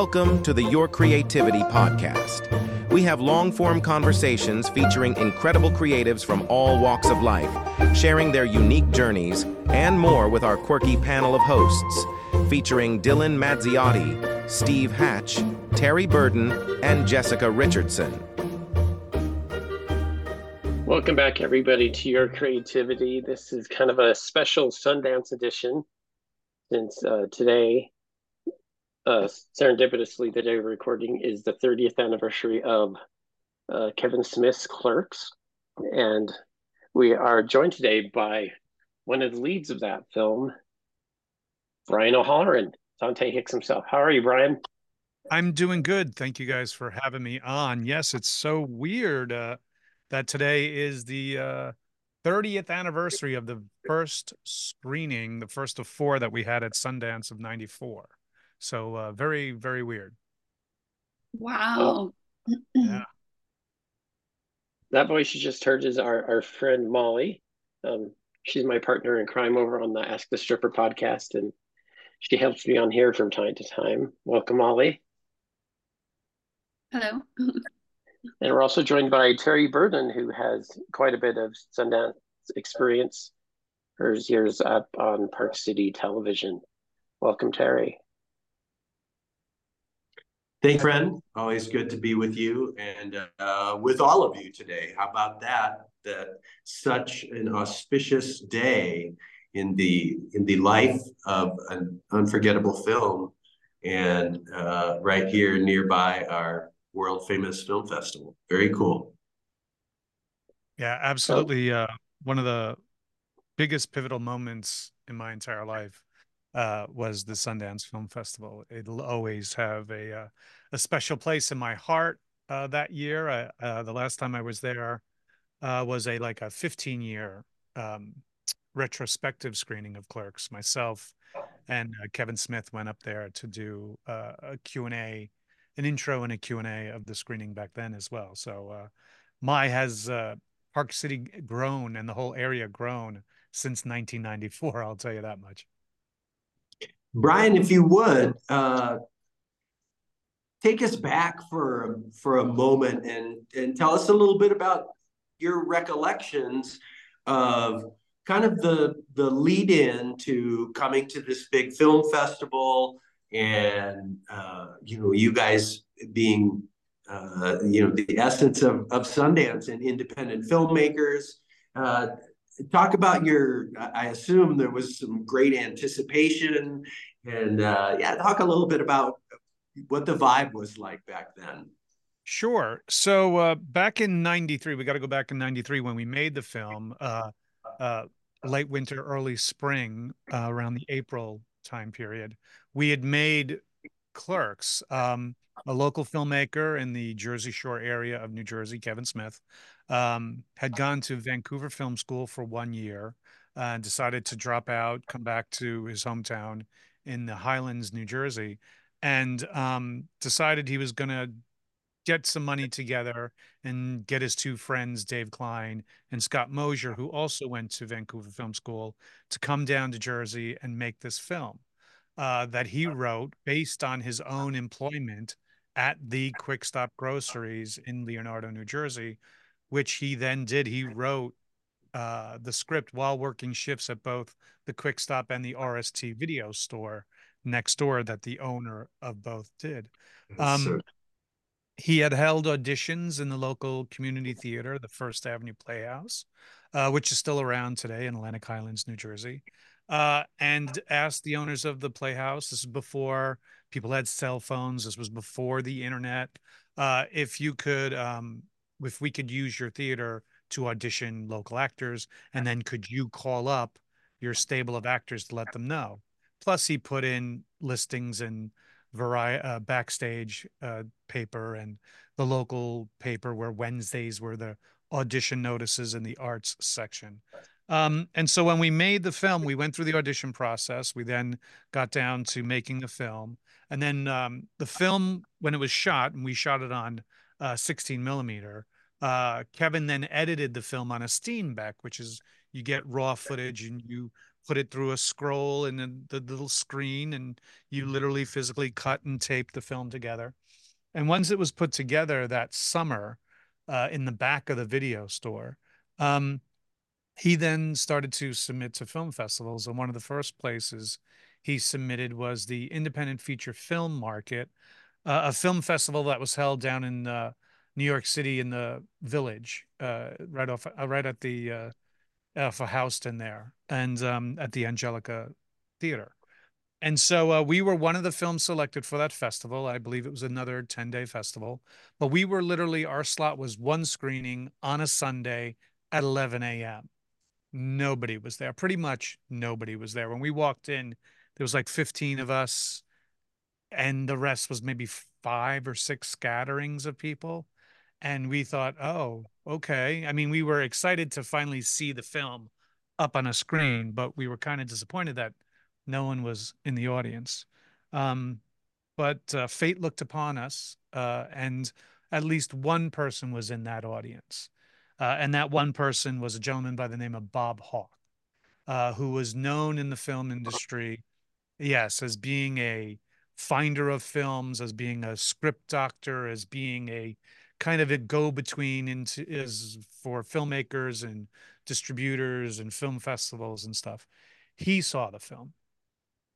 Welcome to the Your Creativity Podcast. We have long form conversations featuring incredible creatives from all walks of life, sharing their unique journeys and more with our quirky panel of hosts, featuring Dylan Madziotti, Steve Hatch, Terry Burden, and Jessica Richardson. Welcome back, everybody, to Your Creativity. This is kind of a special Sundance edition since uh, today uh, serendipitously, the day of recording is the 30th anniversary of uh, Kevin Smith's Clerks. And we are joined today by one of the leads of that film, Brian O'Halloran, Dante Hicks himself. How are you, Brian? I'm doing good. Thank you guys for having me on. Yes, it's so weird uh, that today is the 30th uh, anniversary of the first screening, the first of four that we had at Sundance of 94. So uh, very, very weird. Wow. yeah. That voice you just heard is our, our friend Molly. Um, she's my partner in crime over on the Ask the Stripper podcast, and she helps me on here from time to time. Welcome, Molly. Hello. and we're also joined by Terry Burden, who has quite a bit of Sundance experience. Hers years up on Park City Television. Welcome, Terry. Thank friend. Always good to be with you and uh, with all of you today. How about that? That such an auspicious day in the in the life of an unforgettable film, and uh, right here nearby our world famous film festival. Very cool. Yeah, absolutely. Uh, one of the biggest pivotal moments in my entire life uh, was the Sundance Film Festival. It'll always have a uh, a special place in my heart. Uh, that year, uh, the last time I was there uh, was a like a 15 year um, retrospective screening of Clerks. Myself and Kevin Smith went up there to do a Q and A, an intro and a Q and A of the screening back then as well. So my has Park City grown and the whole area grown since 1994. I'll tell you that much. Brian, if you would, uh, take us back for for a moment and and tell us a little bit about your recollections of kind of the the lead in to coming to this big film festival and uh, you know you guys being uh, you know the essence of, of Sundance and independent filmmakers. Uh, talk about your i assume there was some great anticipation and uh, yeah talk a little bit about what the vibe was like back then. Sure. So uh, back in 93 we got to go back in 93 when we made the film uh, uh late winter early spring uh, around the april time period we had made clerks um, a local filmmaker in the jersey shore area of new jersey kevin smith um, had gone to Vancouver Film School for one year and decided to drop out, come back to his hometown in the Highlands, New Jersey, and um, decided he was going to get some money together and get his two friends, Dave Klein and Scott Mosier, who also went to Vancouver Film School, to come down to Jersey and make this film uh, that he wrote based on his own employment at the Quick Stop Groceries in Leonardo, New Jersey, which he then did. He wrote uh, the script while working shifts at both the Quick Stop and the RST video store next door that the owner of both did. Um, he had held auditions in the local community theater, the First Avenue Playhouse, uh, which is still around today in Atlantic Highlands, New Jersey, uh, and asked the owners of the Playhouse. This is before people had cell phones. This was before the internet. Uh, if you could um, if we could use your theater to audition local actors and then could you call up your stable of actors to let them know? Plus he put in listings and variety uh, backstage uh, paper and the local paper where wednesdays were the audition notices in the arts section. Um, and so when we made the film we went through the audition process. We then got down to making the film. And then um, the film when it was shot and we shot it on uh, 16 millimeter. Uh, Kevin then edited the film on a Steenbeck, which is you get raw footage and you put it through a scroll and the, the little screen, and you literally physically cut and tape the film together. And once it was put together that summer uh, in the back of the video store, um, he then started to submit to film festivals. And one of the first places he submitted was the Independent Feature Film Market, uh, a film festival that was held down in uh, New York City in the Village, uh, right off, uh, right at the uh, off of Houston there, and um, at the Angelika Theater. And so uh, we were one of the films selected for that festival. I believe it was another 10 day festival, but we were literally, our slot was one screening on a Sunday at 11 a.m. Nobody was there. Pretty much nobody was there. When we walked in, there was like 15 of us, and the rest was maybe five or six scatterings of people. And we thought, oh, okay. I mean, we were excited to finally see the film up on a screen, but we were kind of disappointed that no one was in the audience. Um, but uh, fate looked upon us, uh, and at least one person was in that audience. Uh, and that one person was a gentleman by the name of Bob Hawk, uh, who was known in the film industry, yes, as being a finder of films, as being a script doctor, as being a kind of a go between into is for filmmakers and distributors and film festivals and stuff. He saw the film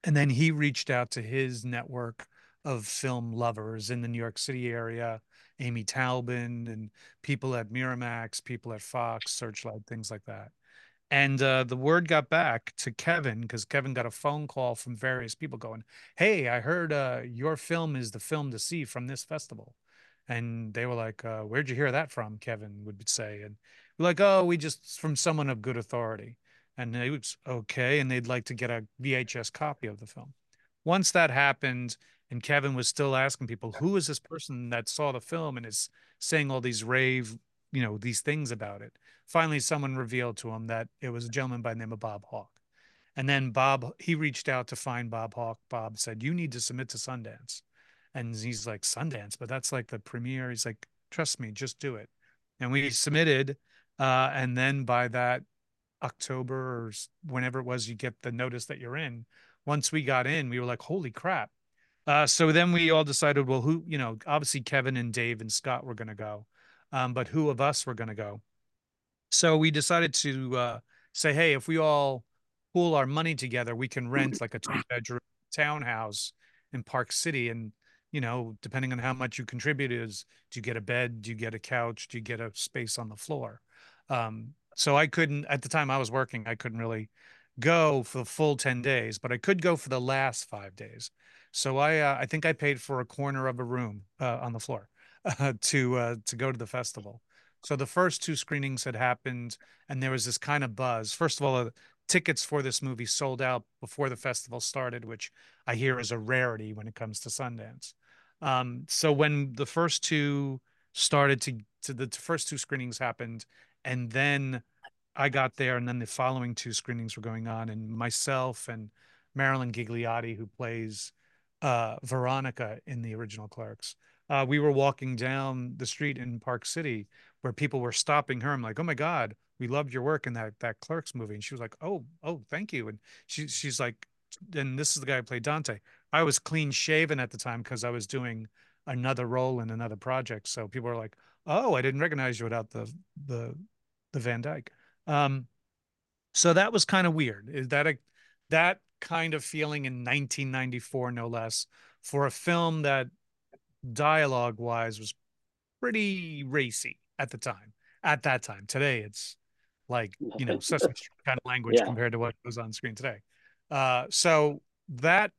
and then he reached out to his network of film lovers in the New York City area, Amy Taubin and people at Miramax, people at Fox, Searchlight, things like that. And uh, the word got back to Kevin because Kevin got a phone call from various people going, Hey, I heard uh, your film is the film to see from this festival. And they were like, uh, Where'd you hear that from? Kevin would say. And we're like, Oh, we just from someone of good authority and it was okay and they'd like to get a VHS copy of the film. Once that happened and Kevin was still asking people who is this person that saw the film and is saying all these rave, you know, these things about it. Finally someone revealed to him that it was a gentleman by the name of Bob Hawk. And then Bob he reached out to find Bob Hawk. Bob said, "You need to submit to Sundance." And he's like, "Sundance, but that's like the premiere." He's like, "Trust me, just do it." And we submitted uh, and then by that October or whenever it was you get the notice that you're in. Once we got in, we were like, holy crap. Uh, so then we all decided, well, who, you know, obviously Kevin and Dave and Scott were going to go, um, but who of us were going to go? So we decided to uh, say, hey, if we all pool our money together, we can rent like a two bedroom townhouse in Park City. And, you know, depending on how much you contribute, is do you get a bed? Do you get a couch? Do you get a space on the floor? Um, so I couldn't at the time I was working, I couldn't really go for the full 10 days, but I could go for the last five days. So I uh, I think I paid for a corner of a room uh, on the floor uh, to to go to the festival. So the first two screenings had happened, and there was this kind of buzz. First of all, uh, tickets for this movie sold out before the festival started, which I hear is a rarity when it comes to Sundance. Um, so when the first two started to to the first two screenings happened, and then I got there, and then the following two screenings were going on, and myself and Marilyn Ghigliotti, who plays uh, Veronica in the original Clerks, uh, we were walking down the street in Park City where people were stopping her. I'm like, oh my God, we loved your work in that that Clerks movie. And she was like, oh, oh, thank you. And she she's like, and this is the guy who played Dante. I was clean shaven at the time because I was doing another role in another project. So people were like, oh, I didn't recognize you without the the the Van Dyke. Um, so that was kind of weird. Is that a that kind of feeling in 1994, no less, for a film that dialogue wise was pretty racy at the time. At that time, today it's like you know Sesame Street kind of language yeah. compared to what was on screen today. Uh, so that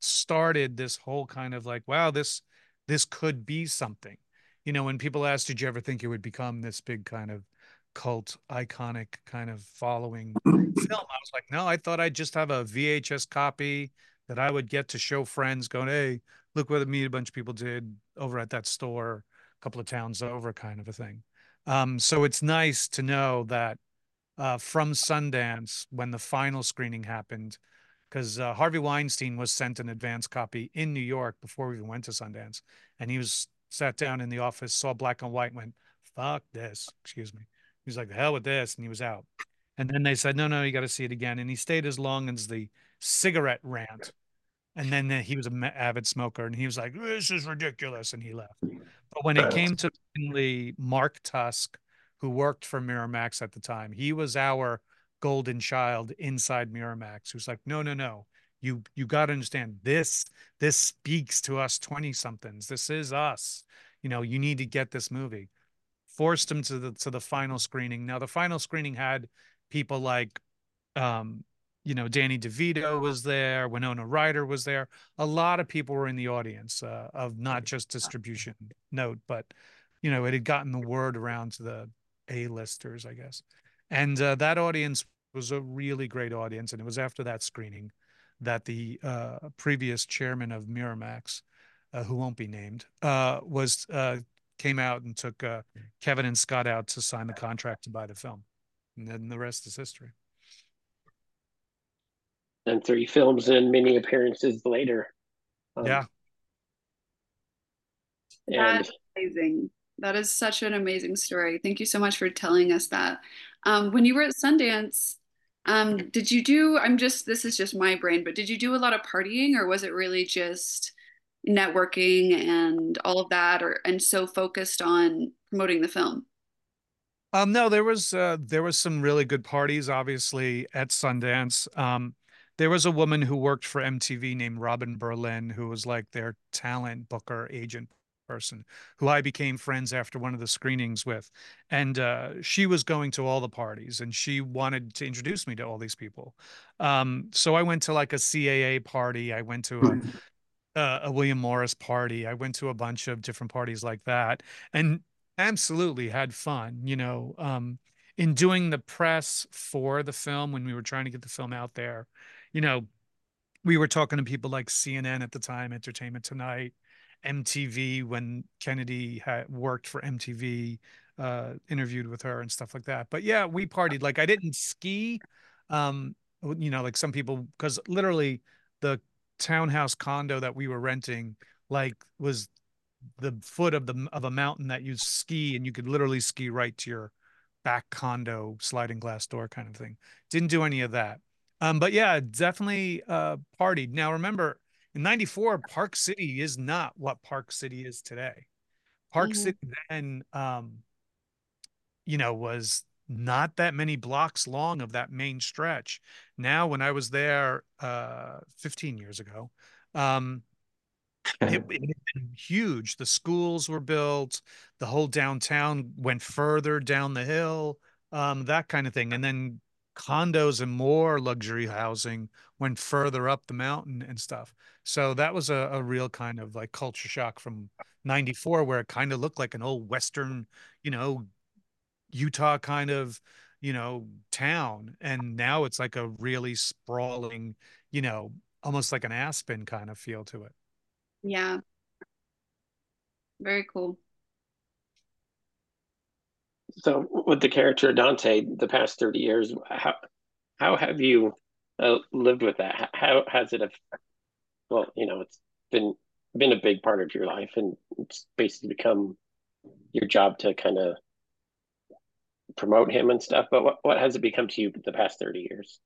started this whole kind of like, wow, this this could be something. You know, when people asked, did you ever think it would become this big kind of cult iconic kind of following film. I was like, no, I thought I'd just have a VHS copy that I would get to show friends going, hey, look what me a bunch of people did over at that store a couple of towns over kind of a thing. Um, so it's nice to know that uh, from Sundance, when the final screening happened, because uh, Harvey Weinstein was sent an advance copy in New York before we even went to Sundance. And he was sat down in the office, saw black and white, went, fuck this, excuse me. He was like, the hell with this. And he was out. And then they said, no, no, you got to see it again. And he stayed as long as the cigarette rant. And then he was an avid smoker and he was like, this is ridiculous. And he left. But when it came to Mark Tusk, who worked for Miramax at the time, he was our golden child inside Miramax, who's like, no, no, no. You you got to understand this. This speaks to us 20 somethings. This is us. You know, you need to get this movie. Forced him to the to the final screening. Now the final screening had people like um you know, Danny DeVito was there, Winona Ryder was there. A lot of people were in the audience uh, of not just distribution note, but you know, it had gotten the word around to the A-listers, I guess. And uh, that audience was a really great audience. And it was after that screening that the uh, previous chairman of Miramax, uh, who won't be named, uh, was uh, came out and took Kevin and Scott out to sign the contract to buy the film. And then the rest is history and three films and many appearances later. Um, yeah. And That's amazing. That is such an amazing story. Thank you so much for telling us that. Um, when you were at Sundance, um, did you do, I'm just, this is just my brain, but did you do a lot of partying or was it really just networking and all of that or, and so focused on promoting the film? Um, no, there was, uh, there was some really good parties, obviously at Sundance. Um, there was a woman who worked for MTV named Robin Berlin, who was like their talent booker agent person, who I became friends after one of the screenings with. And uh, she was going to all the parties and she wanted to introduce me to all these people. Um, so I went to like a CAA party. I went to a uh, a William Morris party. I went to a bunch of different parties like that and absolutely had fun, you know. Um, in doing the press for the film when we were trying to get the film out there, you know, we were talking to people like CNN at the time, Entertainment Tonight, MTV when Kennedy had worked for MTV, uh, interviewed with her and stuff like that. But yeah, we partied. Like I didn't ski, um, you know, like some people, because literally the townhouse condo that we were renting, like was the foot of the of a mountain that you ski and you could literally ski right to your back condo sliding glass door kind of thing. Didn't do any of that. Um, but yeah, definitely uh partied. Now remember, in 94, Park City is not what Park City is today. Park mm-hmm. City then um, you know, was not that many blocks long of that main stretch. Now, when I was there uh 15 years ago, um it, it huge. The schools were built, the whole downtown went further down the hill, um, that kind of thing. And then condos and more luxury housing went further up the mountain and stuff. So that was a, a real kind of like culture shock from 94, where it kind of looked like an old Western, you know, Utah kind of, you know, town. And now it's like a really sprawling, you know, almost like an Aspen kind of feel to it. Yeah. Very cool so with the character Dante, the past thirty years, how how have you uh, lived with that? How has it? Well, you know, it's been been a big part of your life, and it's basically become your job to kind of promote him and stuff. But what what has it become to you the past thirty years?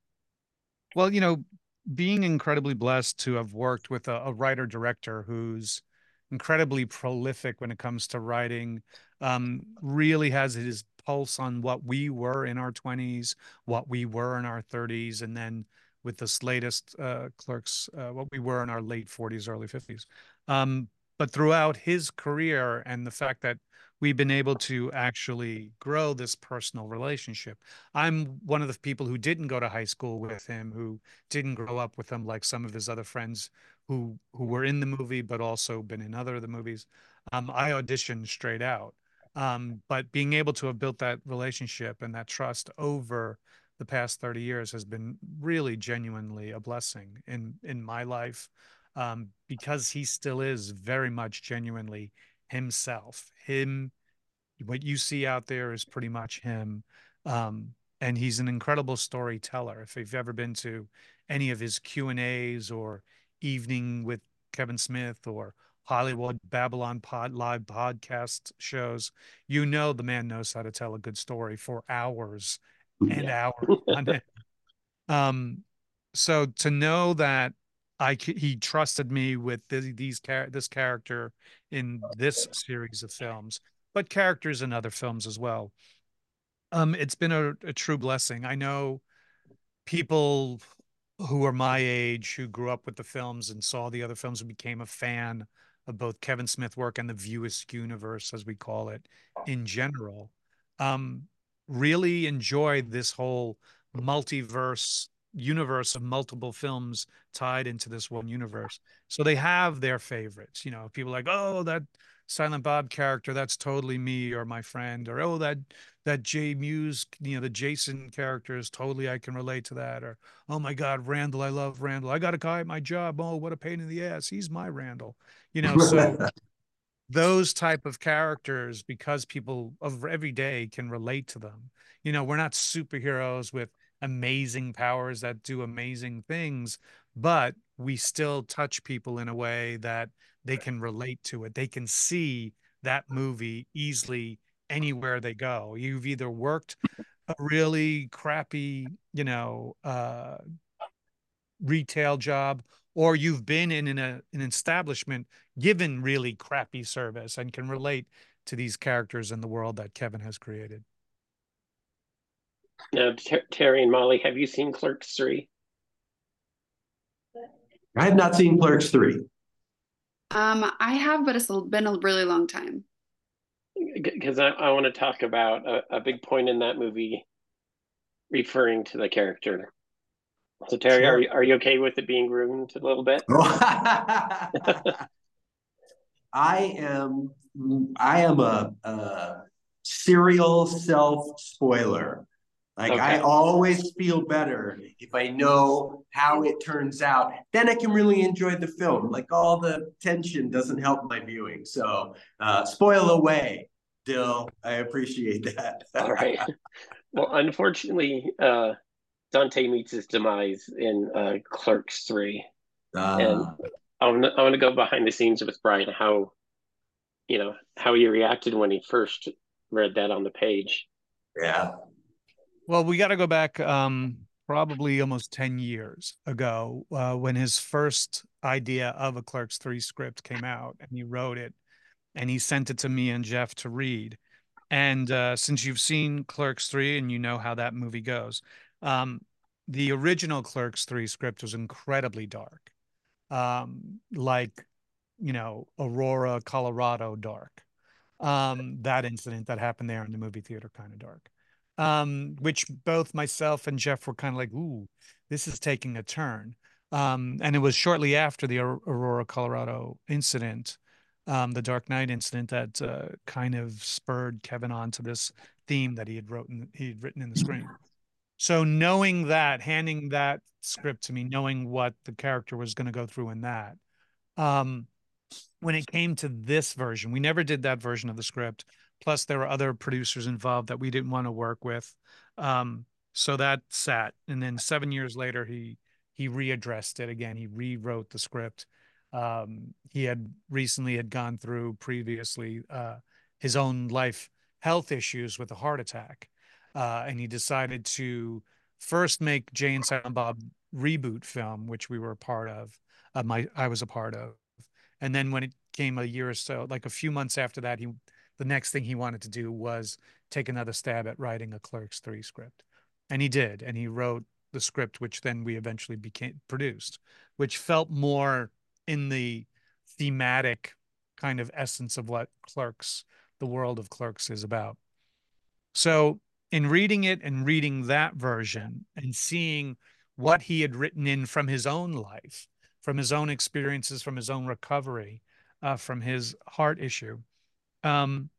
Well, you know, being incredibly blessed to have worked with a, a writer director who's incredibly prolific when it comes to writing um, really has his pulse on what we were in our 20s, what we were in our 30s, and then with this latest uh, clerks, uh, what we were in our late 40s, early 50s. Um, but throughout his career and the fact that we've been able to actually grow this personal relationship. I'm one of the people who didn't go to high school with him, who didn't grow up with him like some of his other friends who who were in the movie but also been in other of the movies. Um, I auditioned straight out. Um, but being able to have built that relationship and that trust over the past 30 years has been really genuinely a blessing in in my life um, because he still is very much genuinely himself. Him what you see out there is pretty much him um, and he's an incredible storyteller. If you've ever been to any of his q and a's or evening with kevin smith or Hollywood Babble-On Pod live podcast shows, you know the man knows how to tell a good story for hours and hours. Um, so to know that I he trusted me with the, these this character in this series of films, but characters in other films as well. Um, it's been a, a true blessing. I know people who are my age who grew up with the films and saw the other films and became a fan of both Kevin Smith work and the View Askew universe, as we call it, in general, um, really enjoyed this whole multiverse universe of multiple films tied into this one universe. So they have their favorites. You know, people like, oh, that Silent Bob character, that's totally me or my friend, or oh, that that Jay Mewes, you know, the Jason character is totally I can relate to that, or oh my God, Randall, I love Randall. I got a guy at my job. Oh, what a pain in the ass. He's my Randall. You know, so those type of characters, because people of every day can relate to them. You know, we're not superheroes with amazing powers that do amazing things, but we still touch people in a way that they can relate to it. They can see that movie easily anywhere they go. You've either worked a really crappy, you know, uh, retail job, or you've been in, in a, an establishment given really crappy service and can relate to these characters in the world that Kevin has created. Now, Ter- Terry and Molly, have you seen Clerks 3? I have not seen Clerks 3. Um, I have, but it's been a really long time. Because I, I want to talk about a, a, big point in that movie referring to the character. So, Terry, sure. are, you, are you okay with it being ruined a little bit? I am I am a, a serial self spoiler. Like okay. I always feel better if I know how it turns out. Then I can really enjoy the film. Like all the tension doesn't help my viewing. So uh, spoil away, Dill. I appreciate that. all right. Well, unfortunately, uh, Dante meets his demise in uh, Clerks Three, uh, and I want to I want to go behind the scenes with Brian. How, you know, how he reacted when he first read that on the page. Yeah. Well, we got to go back um, probably almost 10 years ago uh, when his first idea of a Clerks 3 script came out and he wrote it and he sent it to me and Jeff to read. And uh, since you've seen Clerks 3 and you know how that movie goes, um, the original Clerks 3 script was incredibly dark, um, like, you know, Aurora, Colorado dark. Um, that incident that happened there in the movie theater kind of dark um, which both myself and Jeff were kind of like, ooh, this is taking a turn. Um, and it was shortly after the Aurora, Colorado incident, um, the Dark Knight incident, that uh, kind of spurred Kevin on to this theme that he had written he had written in the screen. So knowing that, handing that script to me, knowing what the character was going to go through in that, um, when it came to this version, we never did that version of the script. Plus, there were other producers involved that we didn't want to work with. Um, so that sat. And then seven years later, he he readdressed it again. He rewrote the script. Um, he had recently had gone through previously uh, his own life health issues with a heart attack, uh, and he decided to first make Jay and Silent Bob reboot film, which we were a part of. Uh, my I was a part of, and then when it came a year or so, like a few months after that, he the next thing he wanted to do was take another stab at writing a Clerks 3 script. And he did. And he wrote the script, which then we eventually became produced, which felt more in the thematic kind of essence of what Clerks, the world of Clerks is about. So in reading it and reading that version and seeing what he had written in from his own life, from his own experiences, from his own recovery, uh, from his heart issue, um,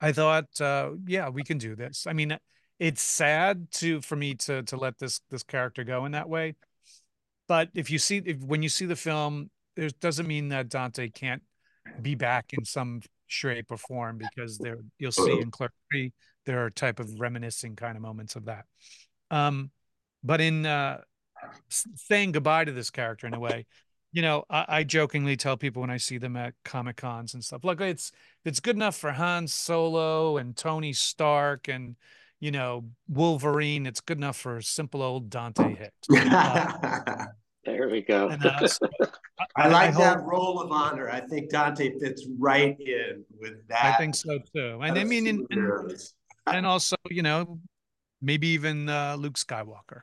I thought, uh, yeah, we can do this. I mean, it's sad to for me to to let this this character go in that way, but if you see if when you see the film, it doesn't mean that Dante can't be back in some shape or form because there you'll see in Clerk Three there are type of reminiscing kind of moments of that. Um, but in uh, saying goodbye to this character in a way, you know, I, I, jokingly tell people when I see them at comic cons and stuff, look, it's it's good enough for Han Solo and Tony Stark and you know, Wolverine. It's good enough for simple old Dante Hicks. Uh, there we go. and, uh, so I like hope- that role of honor. I think Dante fits right in with that. I think so too. And I mean, in, in, and also, you know, maybe even uh, Luke Skywalker.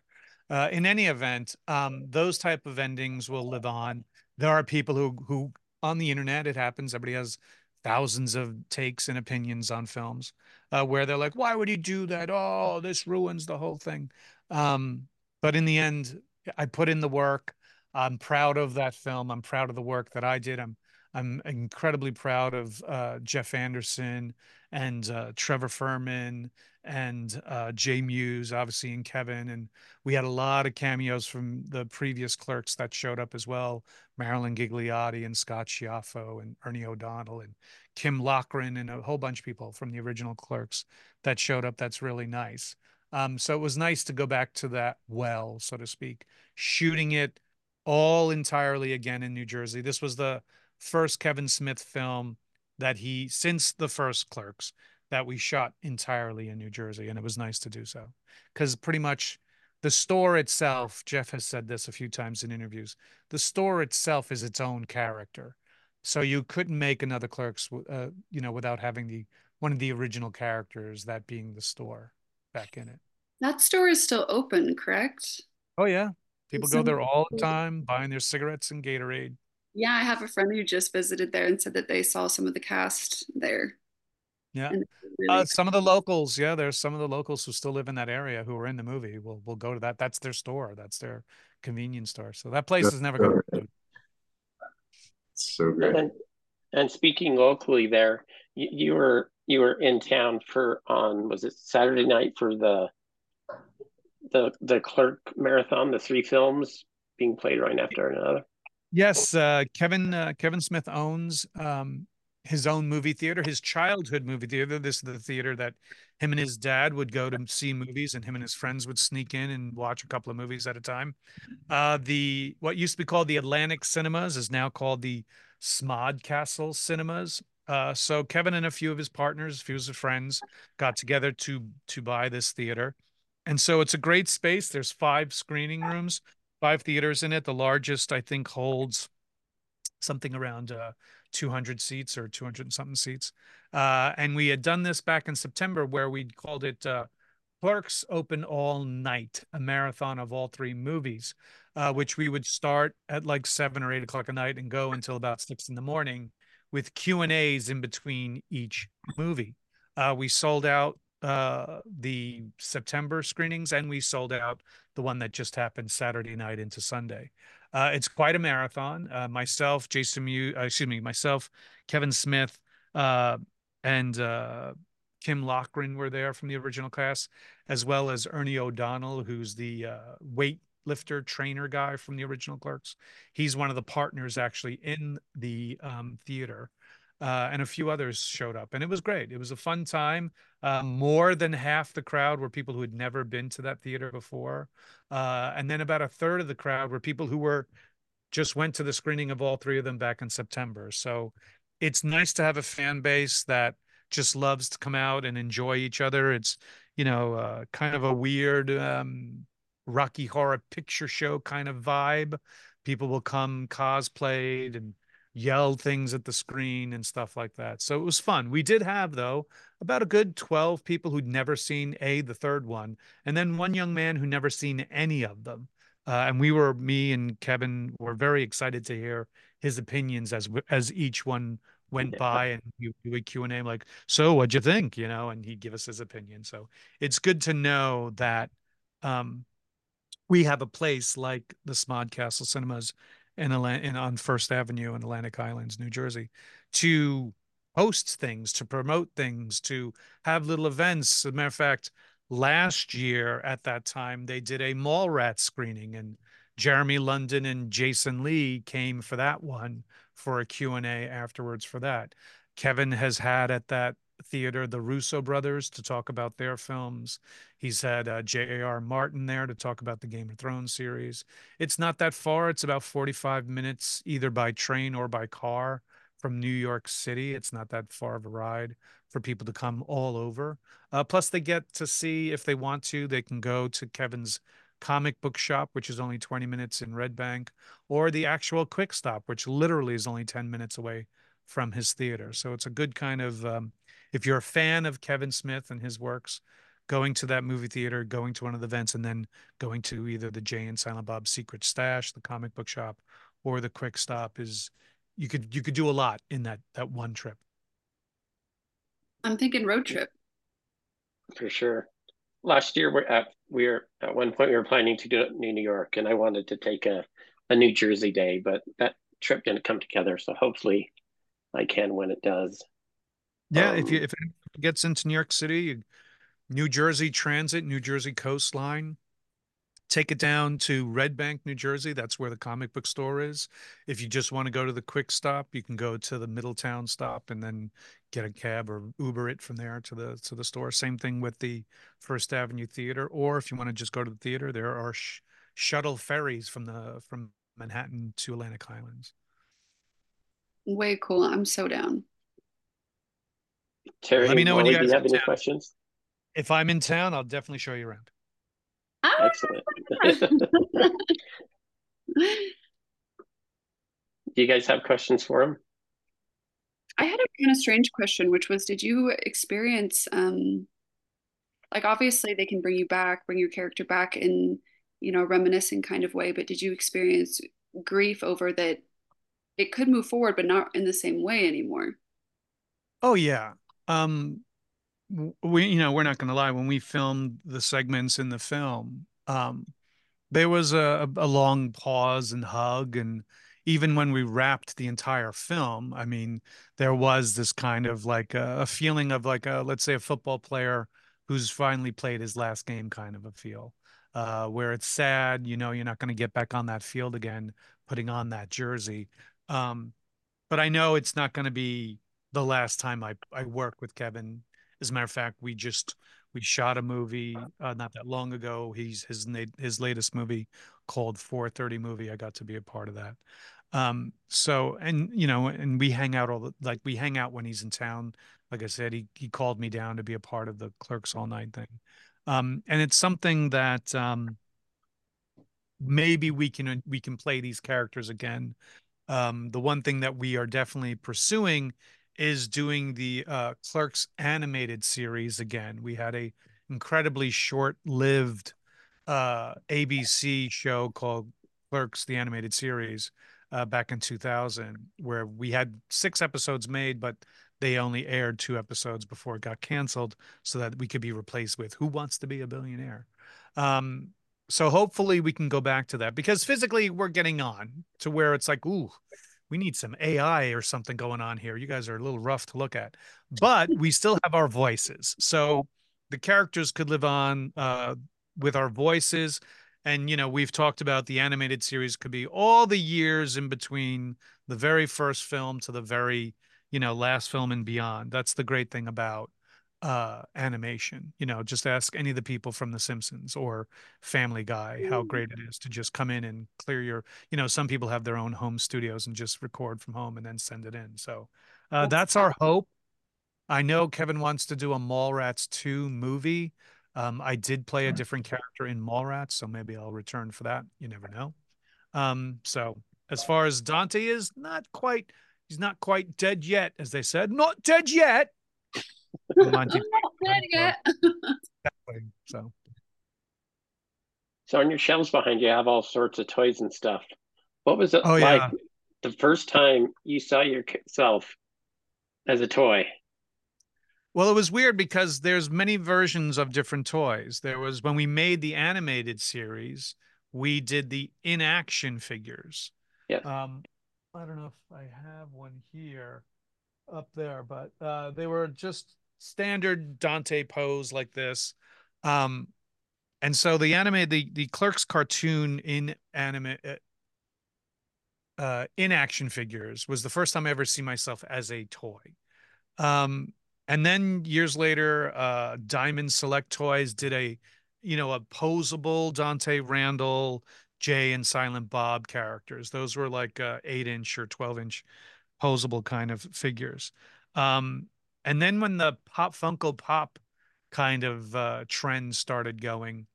Uh, in any event, um, those type of endings will live on. There are people who who on the internet, it happens. Everybody has thousands of takes and opinions on films uh, where they're like, "Why would he do that? Oh, this ruins the whole thing." Um, but in the end, I put in the work. I'm proud of that film. I'm proud of the work that I did. I'm I'm incredibly proud of uh, Jeff Anderson and uh, Trevor Fehrman and uh, Jay Mewes, obviously, and Kevin. And we had a lot of cameos from the previous clerks that showed up as well Marilyn Ghigliotti and Scott Schiaffo and Ernie O'Donnell and Kim Loughran and a whole bunch of people from the original clerks that showed up. That's really nice. Um, so it was nice to go back to that well, so to speak, shooting it all entirely again in New Jersey. This was the first Kevin Smith film that he, since the first Clerks, that we shot entirely in New Jersey. And it was nice to do so because pretty much the store itself, Jeff has said this a few times in interviews, the store itself is its own character. So you couldn't make another Clerks, uh, you know, without having the one of the original characters, that being the store back in it. That store is still open, correct? Oh yeah, people go there all the time buying their cigarettes and Gatorade. Yeah, I have a friend who just visited there and said that they saw some of the cast there. Yeah. Really Uh, some of the locals, yeah, there's some of the locals who still live in that area who are in the movie. Will will go to that. That's their store. That's their convenience store. So that place is never going to. So good. And and speaking locally, there you, you were you were in town for on was it Saturday night for the the the clerk marathon, the three films being played right after another. Yes, uh, Kevin uh, Kevin Smith owns um, his own movie theater, his childhood movie theater. This is the theater that him and his dad would go to see movies, and him and his friends would sneak in and watch a couple of movies at a time. Uh, the what used to be called the Atlantic Cinemas is now called the Smodcastle Cinemas. Uh, so Kevin and a few of his partners, a few of his friends, got together to to buy this theater, and so it's a great space. There's five screening rooms, five theaters in it. The largest, I think, holds something around uh, 200 seats or 200 and something seats. Uh, and we had done this back in September where we called it uh, Clerks Open All Night, a marathon of all three movies, uh, which we would start at like seven or eight o'clock at night and go until about six in the morning with Q and A's in between each movie. Uh, we sold out uh, the September screenings and we sold out the one that just happened Saturday night into Sunday. Uh, it's quite a marathon. Uh, myself, Jason Mewes, uh, excuse me, myself, Kevin Smith, uh, and uh, Kim Loughran were there from the original cast, as well as Ernie O'Donnell, who's the uh, weightlifter trainer guy from the original Clerks. He's one of the partners actually in the um, theater. Uh, and a few others showed up, and it was great. It was a fun time. Uh, more than half the crowd were people who had never been to that theater before, uh, and then about a third of the crowd were people who were just went to the screening of all three of them back in September. So it's nice to have a fan base that just loves to come out and enjoy each other. It's you know uh, kind of a weird um, Rocky Horror Picture Show kind of vibe. People will come cosplayed and yell things at the screen and stuff like that. So it was fun. We did have though about a good 12 people who'd never seen a the third one and then one young man who never seen any of them. Uh, and we were me and Kevin were very excited to hear his opinions as as each one went Yeah. by and we would do a Q&A I'm like, "So, what'd you think?" you know, and he'd give us his opinion. So it's good to know that um we have a place like the Smodcastle Cinemas in, Atla- in on First Avenue in Atlantic Highlands, New Jersey, to host things, to promote things, to have little events. As a matter of fact, last year at that time they did a Mallrat screening, and Jeremy London and Jason Lee came for that one for a Q&A afterwards for that. Kevin has had at that theater the Russo brothers to talk about their films. He's had uh, George R.R. Martin there to talk about the Game of Thrones series. It's not that far. It's about 45 minutes either by train or by car from New York City. It's not that far of a ride for people to come all over. Uh, plus, they get to see if they want to, they can go to Kevin's comic book shop, which is only 20 minutes in Red Bank, or the actual Quick Stop, which literally is only 10 minutes away from his theater. So it's a good kind of, um, if you're a fan of Kevin Smith and his works, going to that movie theater, going to one of the events, and then going to either the Jay and Silent Bob Secret Stash, the comic book shop, or the Quick Stop is you could you could do a lot in that that one trip. I'm thinking road trip. For sure. Last year we're at we are at one point we were planning to do in New York and I wanted to take a, a New Jersey day, but that trip didn't come together. So hopefully I can when it does. Yeah, um, if you if it gets into New York City, New Jersey Transit, New Jersey Coastline, take it down to Red Bank, New Jersey. That's where the comic book store is. If you just want to go to the quick stop, you can go to the Middletown stop and then get a cab or Uber it from there to the to the store. Same thing with the First Avenue Theater. Or if you want to just go to the theater, there are sh- shuttle ferries from the from Manhattan to Atlantic Highlands. Way cool. I'm so down. Terry, let me know when you guys have any questions. If I'm in town, I'll definitely show you around. Excellent. Do you guys have questions for him? I had a kind of strange question, which was Did you experience, um, like, obviously they can bring you back, bring your character back in, you know, reminiscing kind of way, but did you experience grief over that it could move forward, but not in the same way anymore? Oh, yeah. Um, we you know we're not going to lie when we filmed the segments in the film um there was a, a long pause and hug and even when we wrapped the entire film i mean there was this kind of like a, a feeling of like a let's say a football player who's finally played his last game kind of a feel uh, where it's sad you know you're not going to get back on that field again putting on that jersey. Um, but i know it's not going to be the last time I, I work with kevin as a matter of fact, we just we shot a movie uh, not that long ago. He's his his latest movie called 430 movie. I got to be a part of that. Um, so and you know, and we hang out all the like we hang out when he's in town. Like I said, he he called me down to be a part of the Clerks All Night thing. Um, and it's something that um, maybe we can we can play these characters again. Um, the one thing that we are definitely pursuing is doing the uh, Clerks animated series again. We had a incredibly short-lived uh, ABC show called Clerks: The Animated Series uh, back in 2000, where we had six episodes made, but they only aired two episodes before it got canceled, so that we could be replaced with Who Wants to Be a Billionaire. Um, so hopefully we can go back to that because physically we're getting on to where it's like, ooh, we need some AI or something going on here. You guys are a little rough to look at, but we still have our voices. So the characters could live on uh, with our voices. And, you know, we've talked about the animated series could be all the years in between the very first film to the very, you know, last film and beyond. That's the great thing about uh animation you know just ask any of the people from the simpsons or family guy how great it is to just come in and clear your you know some people have their own home studios and just record from home and then send it in so uh that's our hope. I know kevin wants to do a mallrats 2 movie. Um i did play a different character in mallrats so maybe i'll return for that. You never know. Um so as far as dante is not quite he's not quite dead yet as they said. Not dead yet so. So on your shelves behind you, have all sorts of toys and stuff. What was it oh, like yeah. the first time you saw yourself as a toy? Well, it was weird because there's many versions of different toys. There was when we made the animated series, we did the in-action figures. Yeah. Um, I don't know if I have one here up there, but uh, they were just standard Dante pose like this. Um, and so the anime, the the Clerks cartoon in anime, uh, uh, in action figures was the first time I ever see myself as a toy. Um, and then years later, uh, Diamond Select Toys did a, you know, a posable Dante Randall, Jay and Silent Bob characters. Those were like uh, eight inch or twelve inch posable kind of figures. Um, and then when the pop Funko Pop kind of uh, trend started going,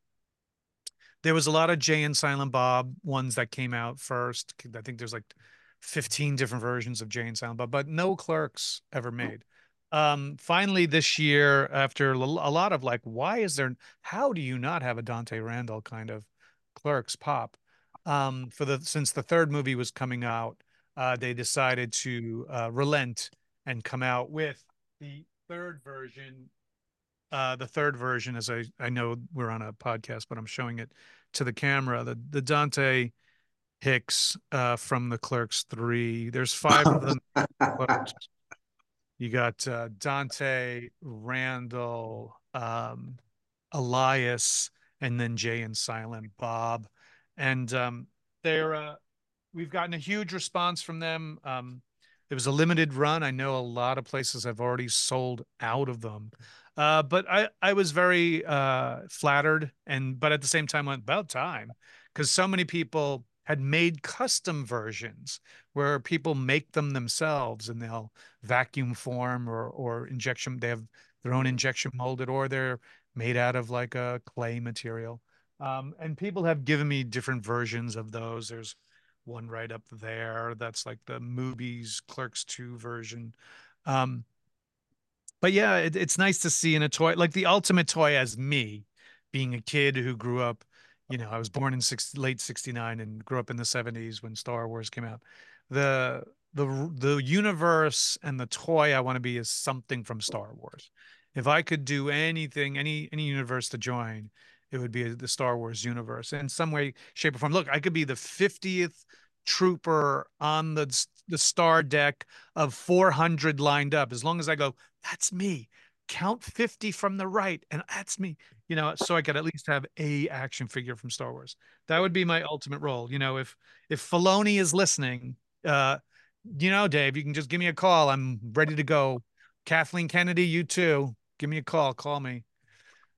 there was a lot of Jay and Silent Bob ones that came out first. I think there's like 15 different versions of Jay and Silent Bob, but no clerks ever made. Um, finally, this year, after a lot of like, why is there, how do you not have a Dante Randall kind of clerks pop? Um, for the, since the third movie was coming out, uh, they decided to uh, relent and come out with the third version uh, the third version, as I I know we're on a podcast, but I'm showing it to the camera. The the Dante Hicks uh, from the Clerks Three. There's five of them. you got uh, Dante, Randall, um, Elias, and then Jay and Silent Bob, and um, they're uh, we've gotten a huge response from them. Um, it was a limited run. I know a lot of places have already sold out of them. Uh, but I, I was very uh, flattered and but at the same time went about time because so many people had made custom versions where people make them themselves and they'll vacuum form or or injection they have their own injection molded or they're made out of like a clay material um, and people have given me different versions of those there's one right up there that's like the movies clerks 2 version um, but yeah, it, it's nice to see in a toy like the ultimate toy as me, being a kid who grew up. You know, I was born in six, late '69 and grew up in the '70s when Star Wars came out. The the the universe and the toy I want to be is something from Star Wars. If I could do anything, any any universe to join, it would be the Star Wars universe in some way, shape, or form. Look, I could be the 50th trooper on the the star deck of 400 lined up. As long as i go that's me. Count 50 from the right and that's me you know so i could at least have a action figure from star wars. That would be my ultimate role you know if if Filoni is listening uh you know dave you can just give me a call. I'm ready to go. Kathleen kennedy you too. Give me a call. Call me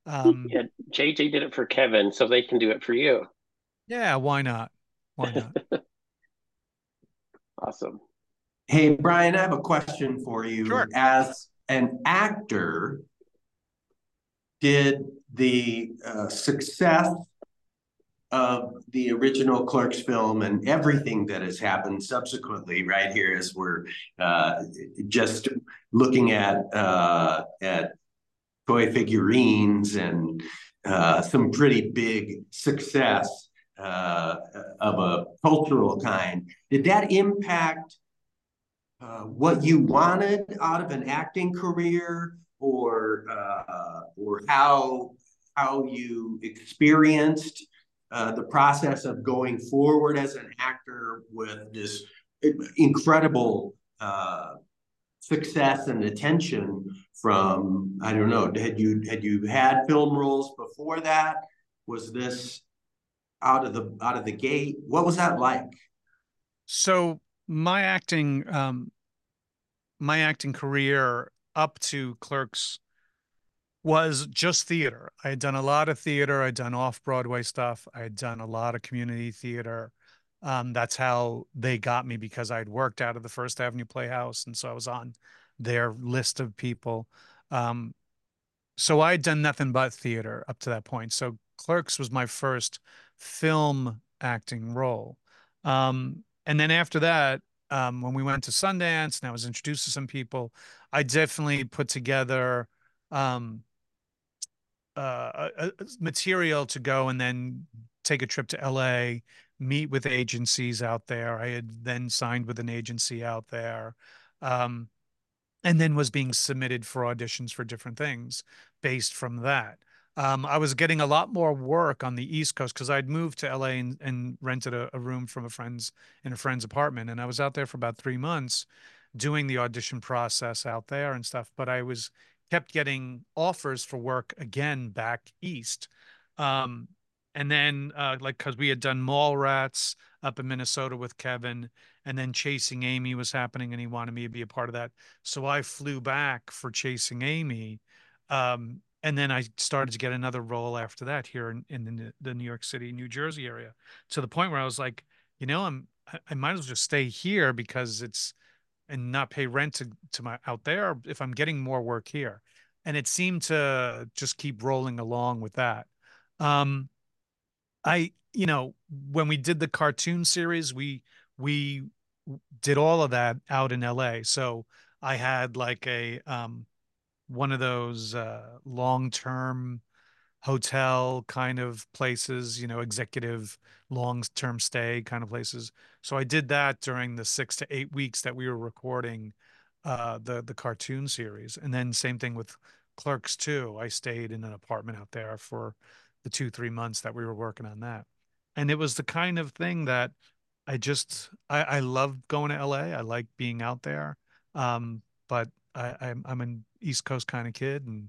um yeah jj did it for kevin so they can do it for you yeah why not why not Awesome. Hey, Brian, I have a question for you. Sure. As an actor, did the uh, success of the original Clerks film and everything that has happened subsequently, right here, as we're uh, just looking at uh, at toy figurines and uh, some pretty big success uh, of a cultural kind. Did that impact uh, what you wanted out of an acting career, or uh, or how how you experienced uh, the process of going forward as an actor with this incredible uh, success and attention from I don't know had you had you had film roles before that was this out of the out of the gate? What was that like? So my acting um my acting career up to Clerks was just theater. I had done a lot of theater. I'd done off Broadway stuff. I had done a lot of community theater. Um, that's how they got me because I'd worked out of the First Avenue Playhouse, and so I was on their list of people. Um, so I had done nothing but theater up to that point. So Clerks was my first film acting role. Um, and then after that, um, when we went to Sundance and I was introduced to some people, I definitely put together um, uh, a, a material to go and then take a trip to LA, meet with agencies out there. I had then signed with an agency out there. Um, and then was being submitted for auditions for different things based from that um, I was getting a lot more work on the East Coast because I'd moved to LA and, and rented a, a, room from a friend's in a friend's apartment, and I was out there for about three months doing the audition process out there and stuff. But I was kept getting offers for work again back east, um, and then uh, like because we had done Mallrats up in Minnesota with Kevin, and then Chasing Amy was happening, and he wanted me to be a part of that, so I flew back for Chasing Amy. Um, and then I started to get another role after that here in, in the, the, New York City, New Jersey area, to the point where I was like, you know, I'm I, I might as well just stay here because it's and not pay rent to, to my out there if I'm getting more work here. And it seemed to just keep rolling along with that. Um, I, you know, when we did the cartoon series, we we did all of that out in LA. So I had like a um one of those uh long-term hotel kind of places, you know, executive long-term stay kind of places. So I did that during the 6 to 8 weeks that we were recording uh the the cartoon series. And then same thing with Clerks too. I stayed in an apartment out there for the 2 3 months that we were working on that. And it was the kind of thing that I just I, I love going to LA. I like being out there. Um, but I, I'm I'm an East Coast kind of kid and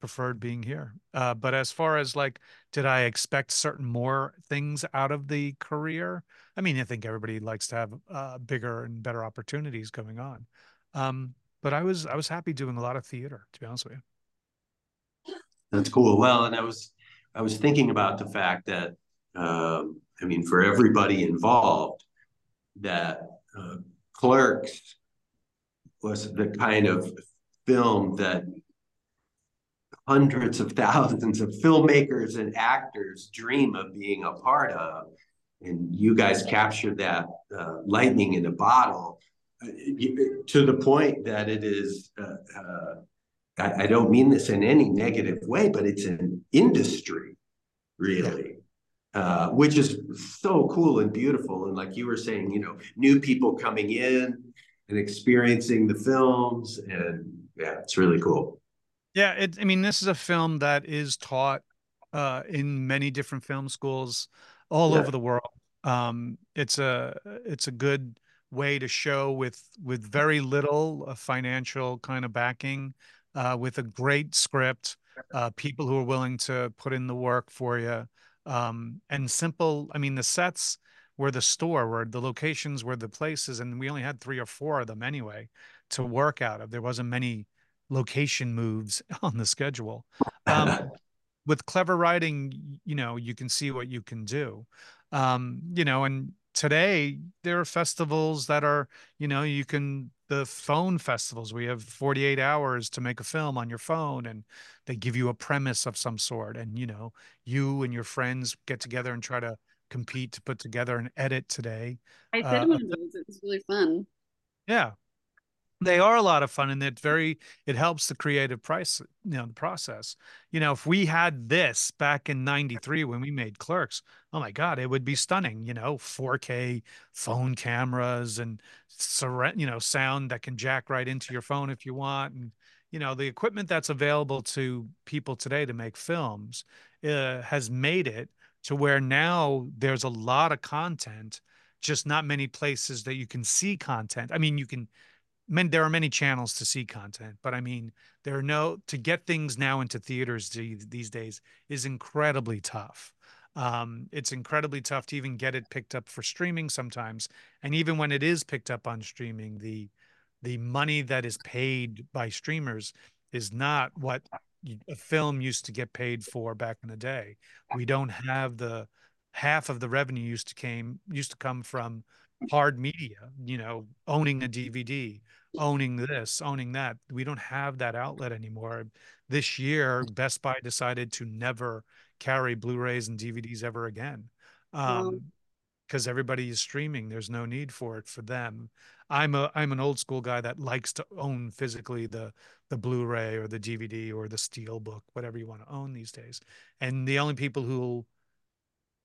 preferred being here. Uh, but as far as like, did I expect certain more things out of the career? I mean, I think everybody likes to have uh, bigger and better opportunities going on. Um, but I was I was happy doing a lot of theater, to be honest with you. That's cool. Well, and I was I was thinking about the fact that um, I mean, for everybody involved, that uh, Clerks was the kind of film that hundreds of thousands of filmmakers and actors dream of being a part of. And you guys captured that uh, lightning in a bottle uh, to the point that it is. Uh, uh, I, I, don't mean this in any negative way, but it's an industry, really uh, which is so cool and beautiful. And like you were saying, you know, new people coming in and experiencing the films, and yeah, it's really cool. Yeah, it, I mean, this is a film that is taught uh, in many different film schools all yeah. over the world. Um, it's a it's a good way to show with with very little uh, financial kind of backing, uh, with a great script, uh, people who are willing to put in the work for you um, and simple. I mean, the sets were the store, were the locations were the places, and we only had three or four of them anyway to work out of. There wasn't many location moves on the schedule. Um, with clever writing, you know, you can see what you can do. Um, you know, and today there are festivals that are, you know, you can the phone festivals we have 48 hours to make a film on your phone and they give you a premise of some sort and you know you and your friends get together and try to compete to put together an edit today i did uh, one of those it was really fun. Yeah they are a lot of fun and it very it helps the creative price you know the process. You know if we had this back in 93 when we made clerks oh my god it would be stunning you know 4k phone cameras and you know sound that can jack right into your phone if you want and you know the equipment that's available to people today to make films uh, has made it to where now there's a lot of content just not many places that you can see content. I mean you can many, there are many channels to see content, but I mean, there are no to get things now into theaters these days is incredibly tough. Um, it's incredibly tough to even get it picked up for streaming sometimes, and even when it is picked up on streaming, the the money that is paid by streamers is not what a film used to get paid for back in the day. We don't have the half of the revenue used to came used to come from hard media, you know, owning a DVD, owning this, owning that. We don't have that outlet anymore. This year, Best Buy decided to never carry Blu-rays and DVDs ever again. Um, because everybody is streaming there's no need for it for them i'm a i'm an old school guy that likes to own physically the the blu-ray or the dvd or the steel book whatever you want to own these days and the only people who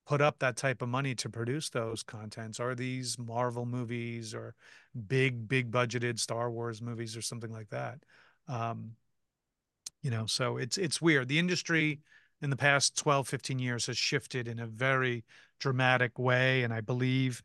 put up that type of money to produce those contents are these Marvel movies or big, big budgeted Star Wars movies or something like that. Um, you know, so it's it's weird. The industry in the past 12, 15 years has shifted in a very dramatic way. And I believe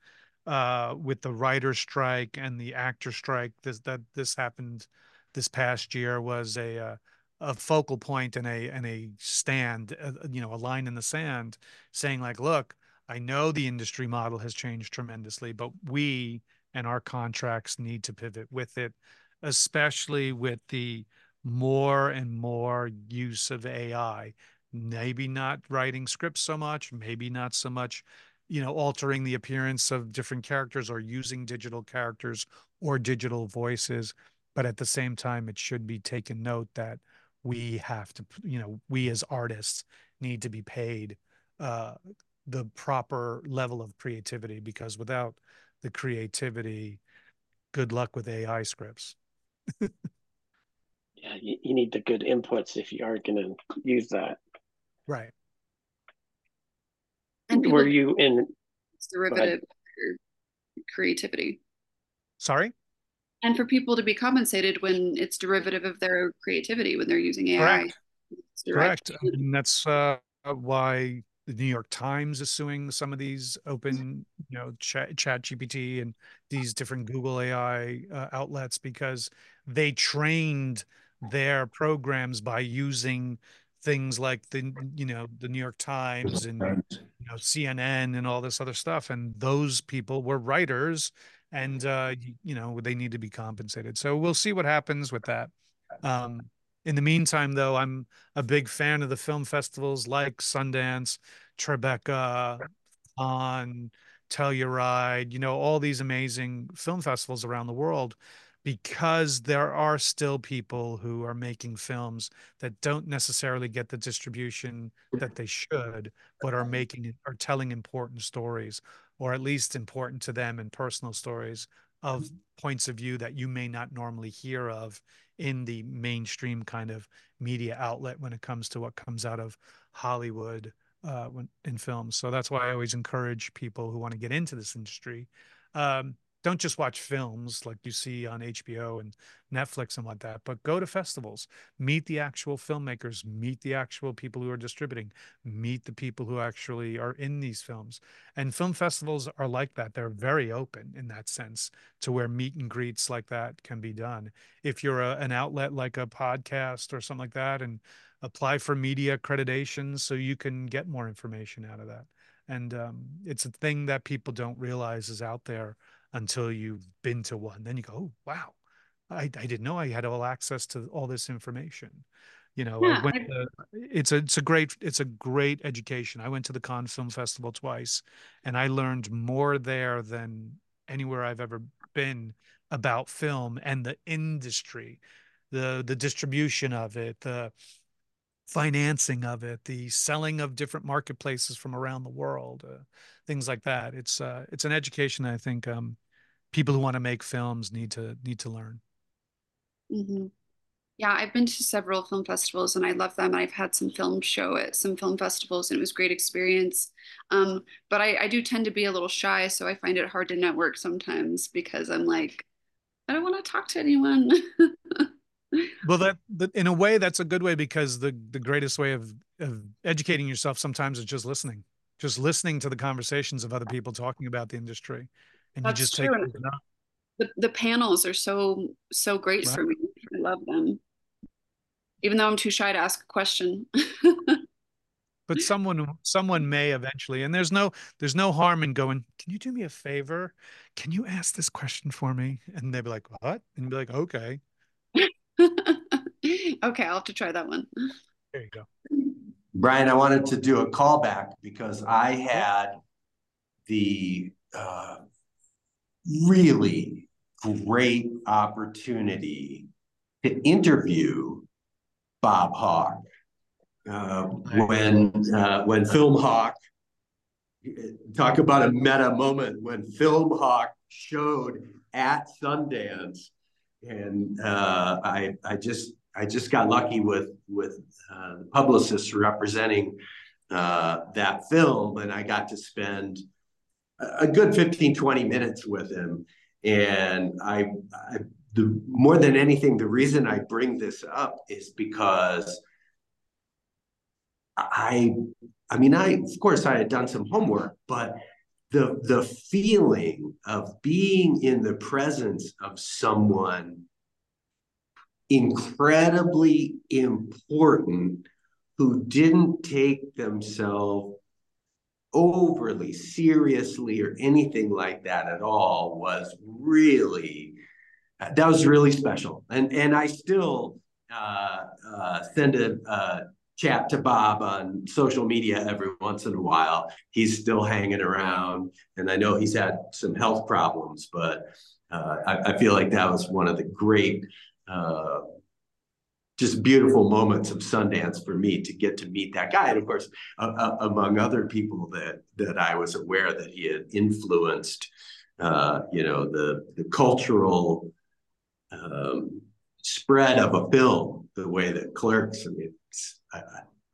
uh, with the writer strike and the actor strike, this that this happened this past year was a uh, a focal point and a and a stand, uh, you know, a line in the sand, saying like, look, I know the industry model has changed tremendously, but we and our contracts need to pivot with it, especially with the more and more use of AI. Maybe not writing scripts so much, maybe not so much you know, altering the appearance of different characters or using digital characters or digital voices. But at the same time, it should be taken note that we have to, you know, we as artists need to be paid uh, the proper level of creativity because without the creativity, good luck with AI scripts. yeah, you, you need the good inputs if you are going to use that. Right. And were you in derivative creativity? Sorry? And for people to be compensated when it's derivative of their creativity when they're using AI. Correct. Correct. I mean, that's uh, why the New York Times is suing some of these open, you know, chat, chat GPT and these different Google AI uh, outlets because they trained their programs by using things like the you know the New York Times and you know CNN and all this other stuff and those people were writers and uh you know they need to be compensated. So we'll see what happens with that. Um in the meantime though I'm a big fan of the film festivals like Sundance Tribeca on Telluride you know all these amazing film festivals around the world because there are still people who are making films that don't necessarily get the distribution that they should, but are making are telling important stories, or at least important to them and personal stories of points of view that you may not normally hear of in the mainstream kind of media outlet when it comes to what comes out of Hollywood uh, when, in films. So that's why I always encourage people who want to get into this industry. Um, don't just watch films like you see on HBO and Netflix and what that, but go to festivals, meet the actual filmmakers, meet the actual people who are distributing, meet the people who actually are in these films. And film festivals are like that. They're very open in that sense to where meet and greets like that can be done. If you're a, an outlet like a podcast or something like that, and apply for media accreditation so you can get more information out of that. And um, it's a thing that people don't realize is out there until you've been to one. Then you go, oh, wow, I, I didn't know I had all access to all this information. You know, yeah, I went to, it's a it's a great it's a great education. I went to the Cannes Film Festival twice, and I learned more there than anywhere I've ever been about film and the industry, the the distribution of it, the financing of it, the selling of different marketplaces from around the world, uh, things like that. It's uh, it's an education I think um, people who want to make films need to need to learn. Mm-hmm. Yeah, I've been to several film festivals and I love them. I've had some film show at some film festivals and it was great experience. Um, but I, I do tend to be a little shy, so I find it hard to network sometimes because I'm like, I don't want to talk to anyone. well that, that, in a way that's a good way because the the greatest way of of educating yourself sometimes is just listening just listening to the conversations of other people talking about the industry and that's you just true. take the, the panels are so so great right. for me i love them even though i'm too shy to ask a question but someone someone may eventually and there's no there's no harm in going can you do me a favor can you ask this question for me and they'd be like what and be like okay okay, I'll have to try that one. There you go. Brian, I wanted to do a callback because I had the uh, really great opportunity to interview Bob Hawk uh, when uh, when Film Hawk talk about a meta moment when Film Hawk showed at Sundance and uh, I I just I just got lucky with with uh, the publicists representing uh, that film, and I got to spend a good 15, 20 minutes with him. And I, I the more than anything, the reason I bring this up is because I I mean I of course I had done some homework, but the the feeling of being in the presence of someone incredibly important who didn't take themselves overly seriously or anything like that at all was really that was really special and and i still uh, uh, send a, a chat to Bob on social media every once in a while. He's still hanging around, and I know he's had some health problems, but uh, I, I, feel like that was one of the great, uh, just beautiful moments of Sundance for me to get to meet that guy, and of course, uh, among other people that that I was aware that he had influenced, uh, you know, the the cultural. Um, spread of a film the way that clerks i mean I,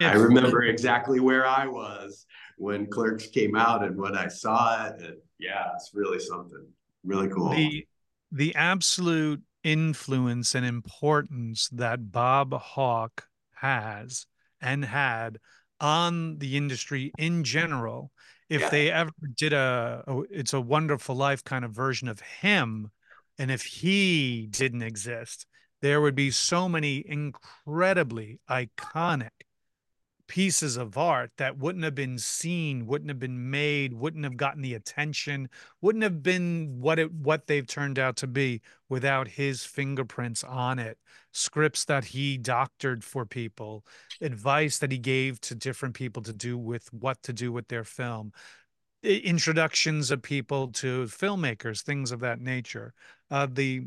I, remember exactly where i was when clerks came out and when i saw it. And yeah it's really something really cool. The the absolute influence and importance that bob Hawk has and had on the industry in general if yeah. they ever did a, a it's a wonderful life kind of version of him and if he didn't exist there would be so many incredibly iconic pieces of art that wouldn't have been seen, wouldn't have been made, wouldn't have gotten the attention, wouldn't have been what it what they've turned out to be without his fingerprints on it. Scripts that he doctored for people, advice that he gave to different people to do with what to do with their film, introductions of people to filmmakers, things of that nature. Uh, the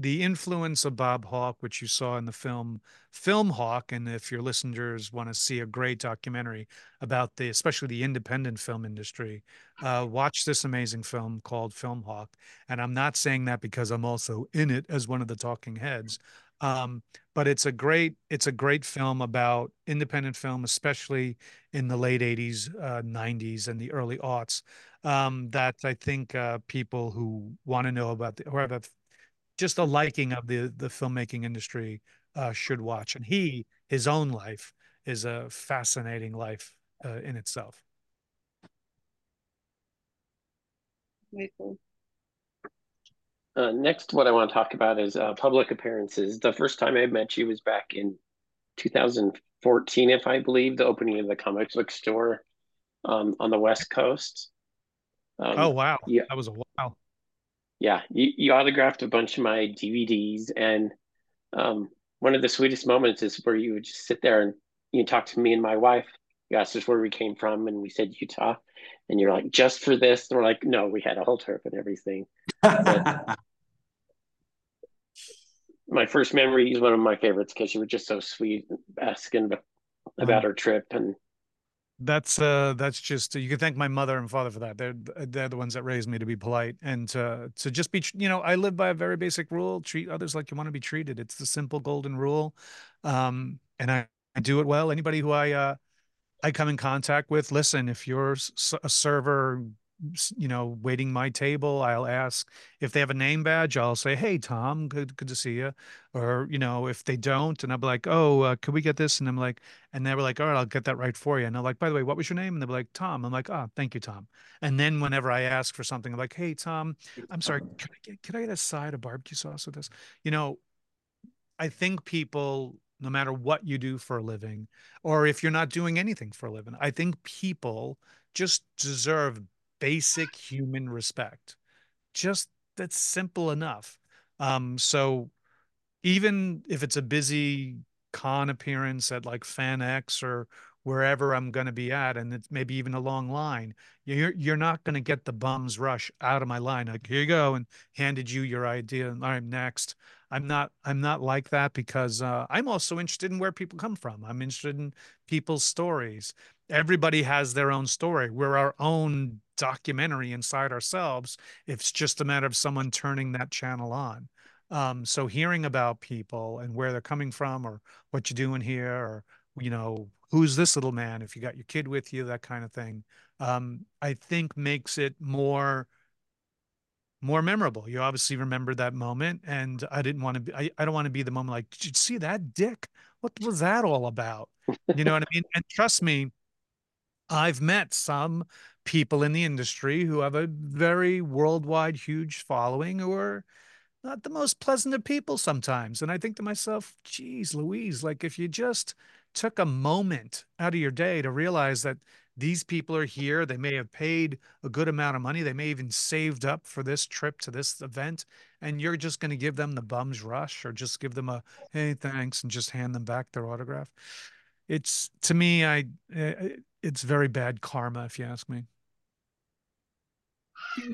the influence of Bob Hawk, which you saw in the film Film Hawk, and if your listeners want to see a great documentary about the, especially the independent film industry, uh, watch this amazing film called Film Hawk. And I'm not saying that because I'm also in it as one of the talking heads, um, but it's a great, it's a great film about independent film, especially in the late '80s, uh, '90s, and the early aughts. Um, that I think uh, people who want to know about the, or have just a liking of the the filmmaking industry uh, should watch. And he, his own life, is a fascinating life uh, in itself. Very cool. Uh, next, what I want to talk about is uh, public appearances. The first time I met you was back in 2014, if I believe, the opening of the comic book store um, on the West Coast. Um, oh wow! Yeah, that was a while yeah, you, you autographed a bunch of my DVDs, and um, one of the sweetest moments is where you would just sit there and you talk to me and my wife. You asked us where we came from, and we said Utah, and you're like, just for this? And we're like, no, we had a whole trip and everything. my first memory is one of my favorites because you were just so sweet, asking about, about our trip and that's uh that's just you can thank my mother and father for that. They're they're the ones that raised me to be polite and to to just be you know i live by a very basic rule treat others like you want to be treated. It's the simple golden rule um and i, I do it well. Anybody who i uh i come in contact with listen if you're a server you know, waiting my table, I'll ask if they have a name badge. I'll say, "Hey, Tom, good, good to see you." Or you know, if they don't, and I'll be like, "Oh, uh, could we get this?" And I'm like, and they were like, "All right, I'll get that right for you." And they're like, "By the way, what was your name?" And they're like, "Tom." I'm like, "Oh, thank you, Tom." And then whenever I ask for something, I'm like, "Hey, Tom, I'm sorry, can I get can I get a side of barbecue sauce with this?" You know, I think people no matter what you do for a living or if you're not doing anything for a living i think people just deserve basic human respect. Just that's simple enough. Um, so even if it's a busy con appearance at like Fan X or wherever I'm going to be at, and it's maybe even a long line, you're you're not going to get the bums rush out of my line. Like here you go, and handed you your idea, and I'm next. I'm not I'm not like that because uh, I'm also interested in where people come from. I'm interested in people's stories. Everybody has their own story. We're our own documentary inside ourselves. It's just a matter of someone turning that channel on. Um, so hearing about people and where they're coming from or what you're doing here or, you know, who's this little man if you got your kid with you, that kind of thing, um, I think makes it more more memorable. You obviously remember that moment, and I didn't want to be. I, I don't want to be the moment like, did you see that dick? What was that all about? You know what I mean? And trust me, I've met some people in the industry who have a very worldwide huge following who are not the most pleasant of people sometimes. And I think to myself, geez, Louise, like if you just took a moment out of your day to realize that these people are here, they may have paid a good amount of money, they may even saved up for this trip to this event, and you're just going to give them the bums rush or just give them a hey, thanks, and just hand them back their autograph it's to me, I eh, eh, it's very bad karma, if you ask me.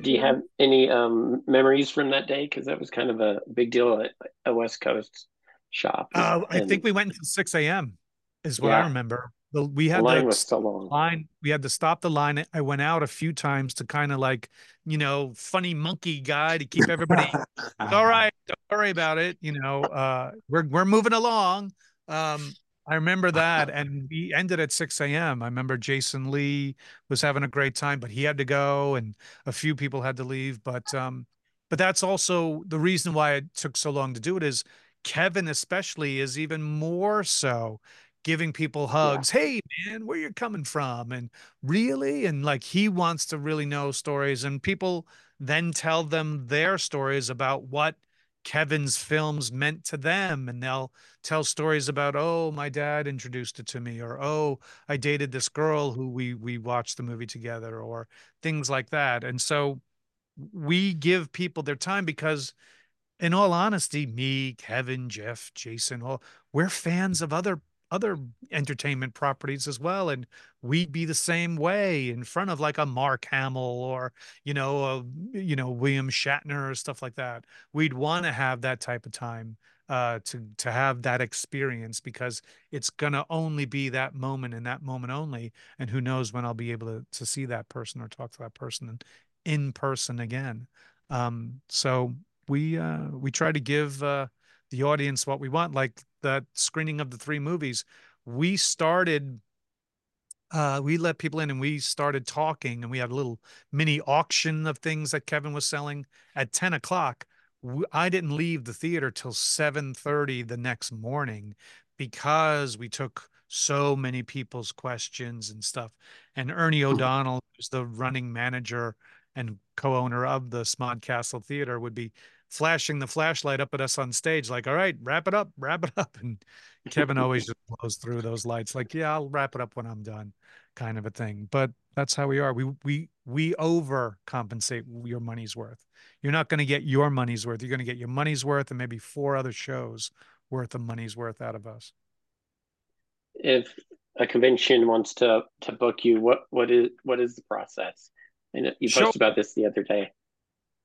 Do you have any um, memories from that day? Because that was kind of a big deal at a West Coast shop. Uh, I think we went until 6 a.m. is what yeah. I remember. The, we had the line was so long. Line we had to stop the line. I went out a few times to kind of like, you know, funny monkey guy to keep everybody. all right, don't worry about it. You know, uh, we're we're moving along. Um, I remember that, and we ended at 6 a.m. I remember Jason Lee was having a great time, but he had to go, and a few people had to leave. But um, but that's also the reason why it took so long to do it. Is Kevin especially is even more so giving people hugs. Yeah. Hey man, where you coming from? And really, and like he wants to really know stories, and people then tell them their stories about what Kevin's films meant to them. And they'll tell stories about, oh, my dad introduced it to me, or oh, I dated this girl who we we watched the movie together, or things like that. And so we give people their time because in all honesty, me, Kevin, Jeff, Jason, all we're fans of other other entertainment properties as well and we'd be the same way in front of like a mark hamill or you know a, you know william shatner or stuff like that. We'd want to have that type of time uh, to to have that experience because it's gonna only be that moment and that moment only and who knows when i'll be able to, to see that person or talk to that person in person again. Um, so we uh, we try to give uh, the audience what we want like that screening of the three movies, we started uh, we let people in and we started talking and we had a little mini auction of things that Kevin was selling at 10 o'clock. I didn't leave the theater till 7:30 the next morning because we took so many people's questions and stuff. And Ernie O'Donnell, who's the running manager and co-owner of the Smodcastle Theater, would be flashing the flashlight up at us on stage, like, all right, wrap it up, wrap it up. And Kevin always just blows through those lights, like, yeah, I'll wrap it up when I'm done, kind of a thing. But that's how we are. We we we overcompensate your money's worth. You're not going to get your money's worth. You're going to get your money's worth and maybe four other shows worth of money's worth out of us. If a convention wants to to book you, what what is what is the process? And you posted Show, about this the other day.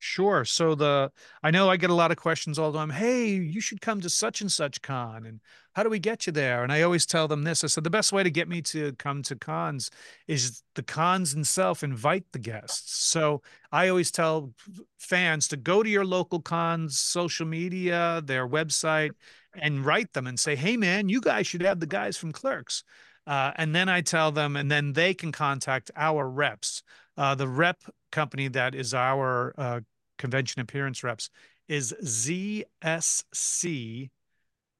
Sure. So the I know I get a lot of questions all the time. Hey, you should come to such and such con, and how do we get you there? And I always tell them this. I said the best way to get me to come to cons is the cons themselves invite the guests. So I always tell fans to go to your local cons social media, their website, and write them and say, "Hey, man, you guys should have the guys from Clerks." Uh, and then I tell them, and then they can contact our reps. Uh, the rep company that is our uh, convention appearance reps is ZSC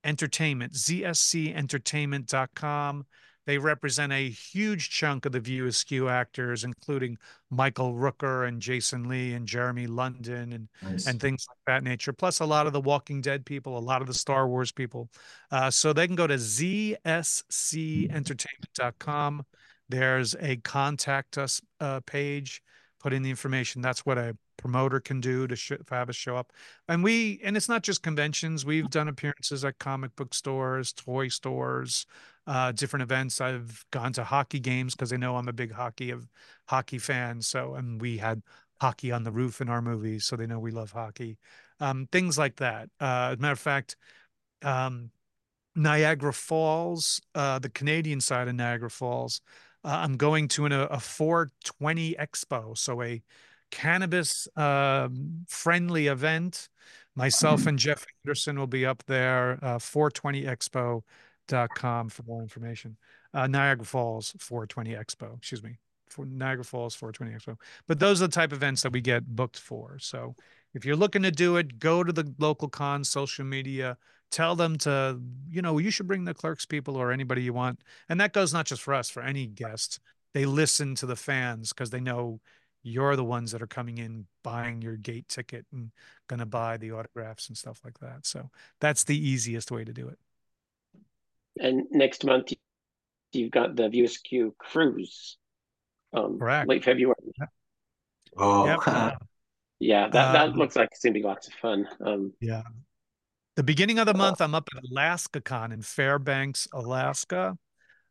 Entertainment, zscentertainment.com. They represent a huge chunk of the View Askew actors, including Michael Rooker and Jason Lee and Jeremy London and nice. and things like that nature. Plus a lot of the Walking Dead people, a lot of the Star Wars people. Uh, so they can go to zscentertainment.com. There's a contact us uh, page. Put in the information. That's what a promoter can do to sh- have us show up. And we, and it's not just conventions. We've done appearances at comic book stores, toy stores, uh, different events. I've gone to hockey games because they know I'm a big hockey of hockey fan. So, and we had hockey on the roof in our movies, so they know we love hockey. Um, things like that. Uh, as a matter of fact, um, Niagara Falls, uh, the Canadian side of Niagara Falls. Uh, I'm going to an, a 420 Expo, so a cannabis uh, friendly event. Myself and Jeff Anderson will be up there, uh, 420expo.com for more information. Uh, Niagara Falls 420 Expo, excuse me, for Niagara Falls 420 Expo. But those are the type of events that we get booked for. So if you're looking to do it, go to the local con social media, tell them to, you know, you should bring the clerks people or anybody you want. And that goes not just for us, for any guest. They listen to the fans because they know you're the ones that are coming in buying your gate ticket and going to buy the autographs and stuff like that. So that's the easiest way to do it. And next month you've got the View Askew cruise um Correct. late february. Oh. Yep. yeah that, that um, looks like it's gonna be lots of fun um. Yeah. The beginning of the month i'm up at alaska con in fairbanks alaska.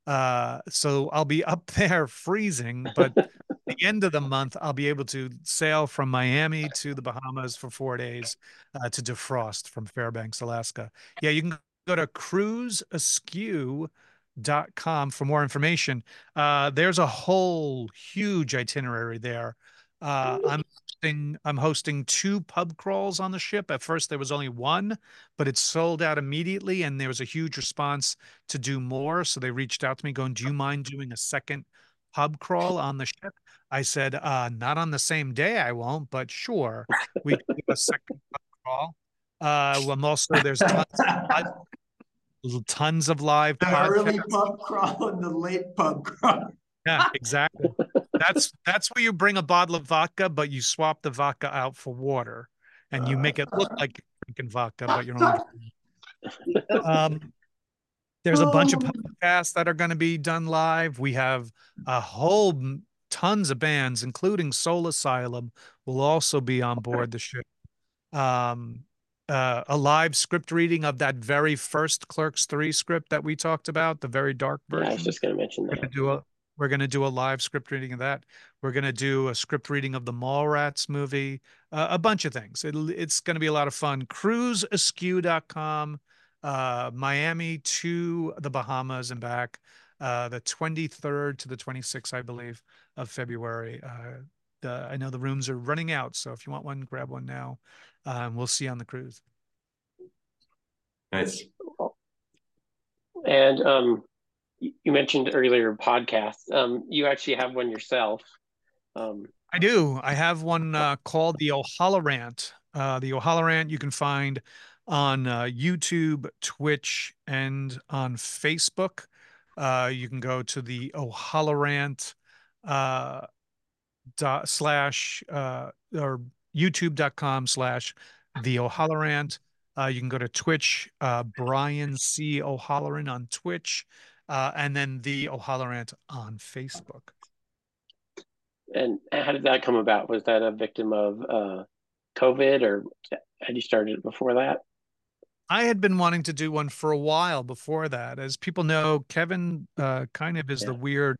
Uh, so I'll be up there freezing, but the end of the month, I'll be able to sail from Miami to the Bahamas for four days uh, to defrost from Fairbanks, Alaska. Yeah, you can go to cruiseaskew.com for more information. Uh, there's a whole huge itinerary there. Uh, I'm hosting, I'm hosting two pub crawls on the ship. At first, there was only one, but it sold out immediately, and there was a huge response to do more. So they reached out to me, going, "Do you mind doing a second pub crawl on the ship?" I said, uh, "Not on the same day, I won't, but sure, we can do a second pub crawl." Uh, well, also there's tons of, tons of live the podcasts. early pub crawl and the late pub crawl. Yeah, exactly. that's that's where you bring a bottle of vodka, but you swap the vodka out for water, and you make it look like you're drinking vodka, but you're not. Um, there's a bunch of podcasts that are going to be done live. We have a whole tons of bands, including Soul Asylum, will also be on board the ship. Um, uh, a live script reading of that very first Clerks Three script that we talked about, the very dark Yeah, I was just going to mention We're gonna that. do a we're gonna do a live script reading of that. We're gonna do a script reading of the Mallrats movie, uh, a bunch of things. It'll, it's gonna be a lot of fun. Cruiseaskew.com, uh, Miami to the Bahamas and back, uh, the 23rd to the 26th, I believe, of February. Uh, the, I know the rooms are running out, so if you want one, grab one now. Um, we'll see you on the cruise. Nice. And um, you mentioned earlier podcasts. Um, you actually have one yourself. Um, I do. I have one uh, called the O'Hallorant. Uh, the O'Hallorant you can find on uh, YouTube, Twitch, and on Facebook. Uh, you can go to the O'Hallorant uh, dot slash uh, or youtube.com slash the O'Hallorant. Uh, you can go to Twitch, uh, Brian C. O'Halloran on Twitch, uh, and then the O'Hallorant on Facebook. and how did that come about? Was that a victim of uh, COVID, or had you started it before that? I had been wanting to do one for a while before that. As people know, Kevin uh, kind of is the weird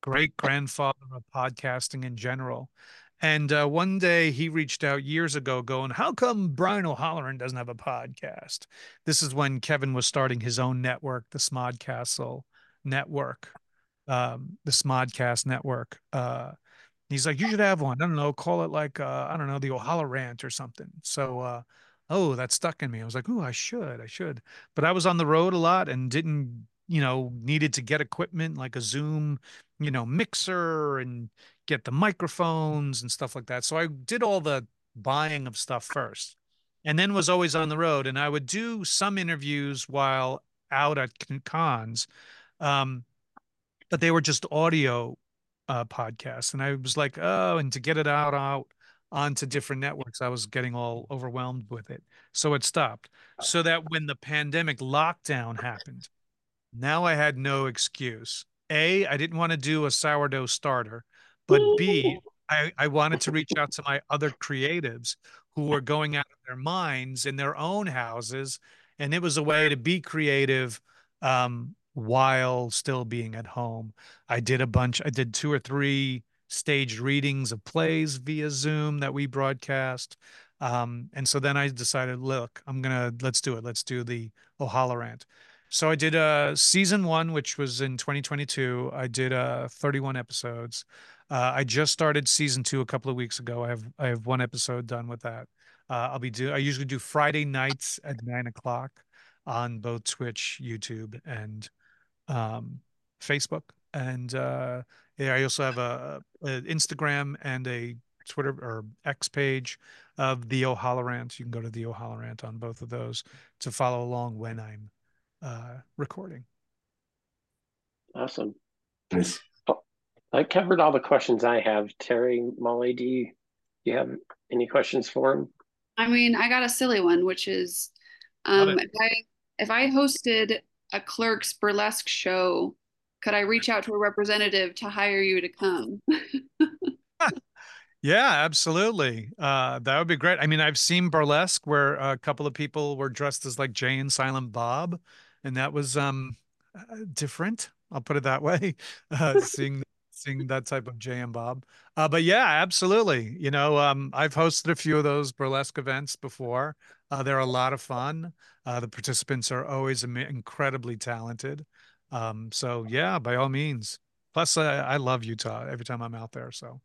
great grandfather of podcasting in general. And uh, one day he reached out years ago, going, How come Brian O'Halloran doesn't have a podcast? This is when Kevin was starting his own network, the Smodcastle Network, um, the Smodcast Network. Uh, he's like, You should have one. I don't know, call it like, uh, I don't know, the O'Hallorant or something. So, uh, oh, that stuck in me. I was like, Oh, I should, I should. But I was on the road a lot and didn't, you know, needed to get equipment like a Zoom, you know, mixer and get the microphones and stuff like that. So I did all the buying of stuff first and then was always on the road. And I would do some interviews while out at cons, um, but they were just audio uh, podcasts. And I was like, oh, and to get it out, out onto different networks, I was getting all overwhelmed with it. So it stopped. So that when the pandemic lockdown happened, now I had no excuse. A, I didn't want to do a sourdough starter, but B, I, I wanted to reach out to my other creatives who were going out of their minds in their own houses. And it was a way to be creative um, while still being at home. I did a bunch, I did two or three staged readings of plays via Zoom that we broadcast. Um, and so then I decided, look, I'm gonna let's do it. Let's do the O'Hallorant. So I did uh season one, which was in 2022. I did uh 31 episodes. Uh, I just started season two a couple of weeks ago. I have I have one episode done with that. Uh, I'll be do I usually do Friday nights at nine o'clock on both Twitch, YouTube, and um, Facebook. And uh, yeah, I also have a, a Instagram and a Twitter or X page of the O'Hallorant. You can go to the O'Hallorant on both of those to follow along when I'm uh, recording. Awesome. Nice. I covered all the questions I have. Terry, Molly, do you, do you have any questions for him? I mean, I got a silly one, which is um, if I if I hosted a clerk's burlesque show, could I reach out to a representative to hire you to come? Yeah, absolutely. Uh, that would be great. I mean, I've seen burlesque where a couple of people were dressed as like Jay and Silent Bob, and that was um uh, different. I'll put it that way. Uh, seeing seeing that type of Jay and Bob. Uh, but yeah, absolutely. You know, um, I've hosted a few of those burlesque events before. Uh, they're a lot of fun. Uh, the participants are always incredibly talented. Um, so yeah, by all means. Plus, I love Utah every time I'm out there. So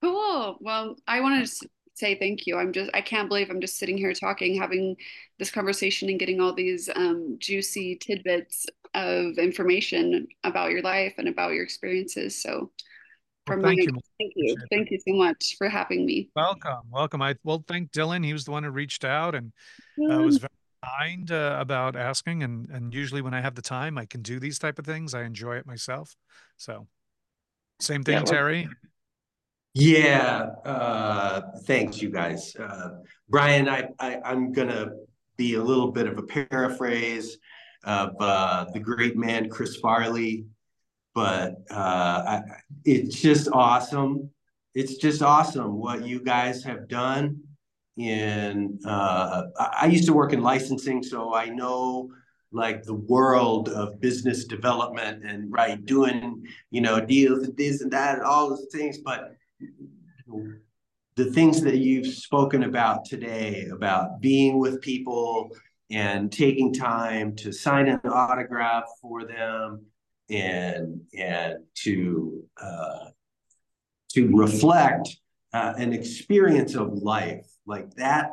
cool. Well, I wanted to say thank you. I'm just, I can't believe I'm just sitting here talking, having this conversation and getting all these um, juicy tidbits of information about your life and about your experiences. So from well, thank my, you. Thank you. Thank you so much for having me. Welcome. Welcome. I will thank Dylan. He was the one who reached out and uh, was very kind uh, about asking. And, and usually when I have the time, I can do these type of things. I enjoy it myself. So same thing, yeah, well, Terry. Yeah, uh, thanks, you guys. Uh, Brian, I, I, I'm going to be a little bit of a paraphrase of uh, the great man Chris Farley, but uh, I, it's just awesome. It's just awesome what you guys have done. In uh, I used to work in licensing, so I know like the world of business development and right doing you know deals and this and that and all those things, but the things that you've spoken about today about being with people and taking time to sign an autograph for them and and to uh, to reflect uh, an experience of life like that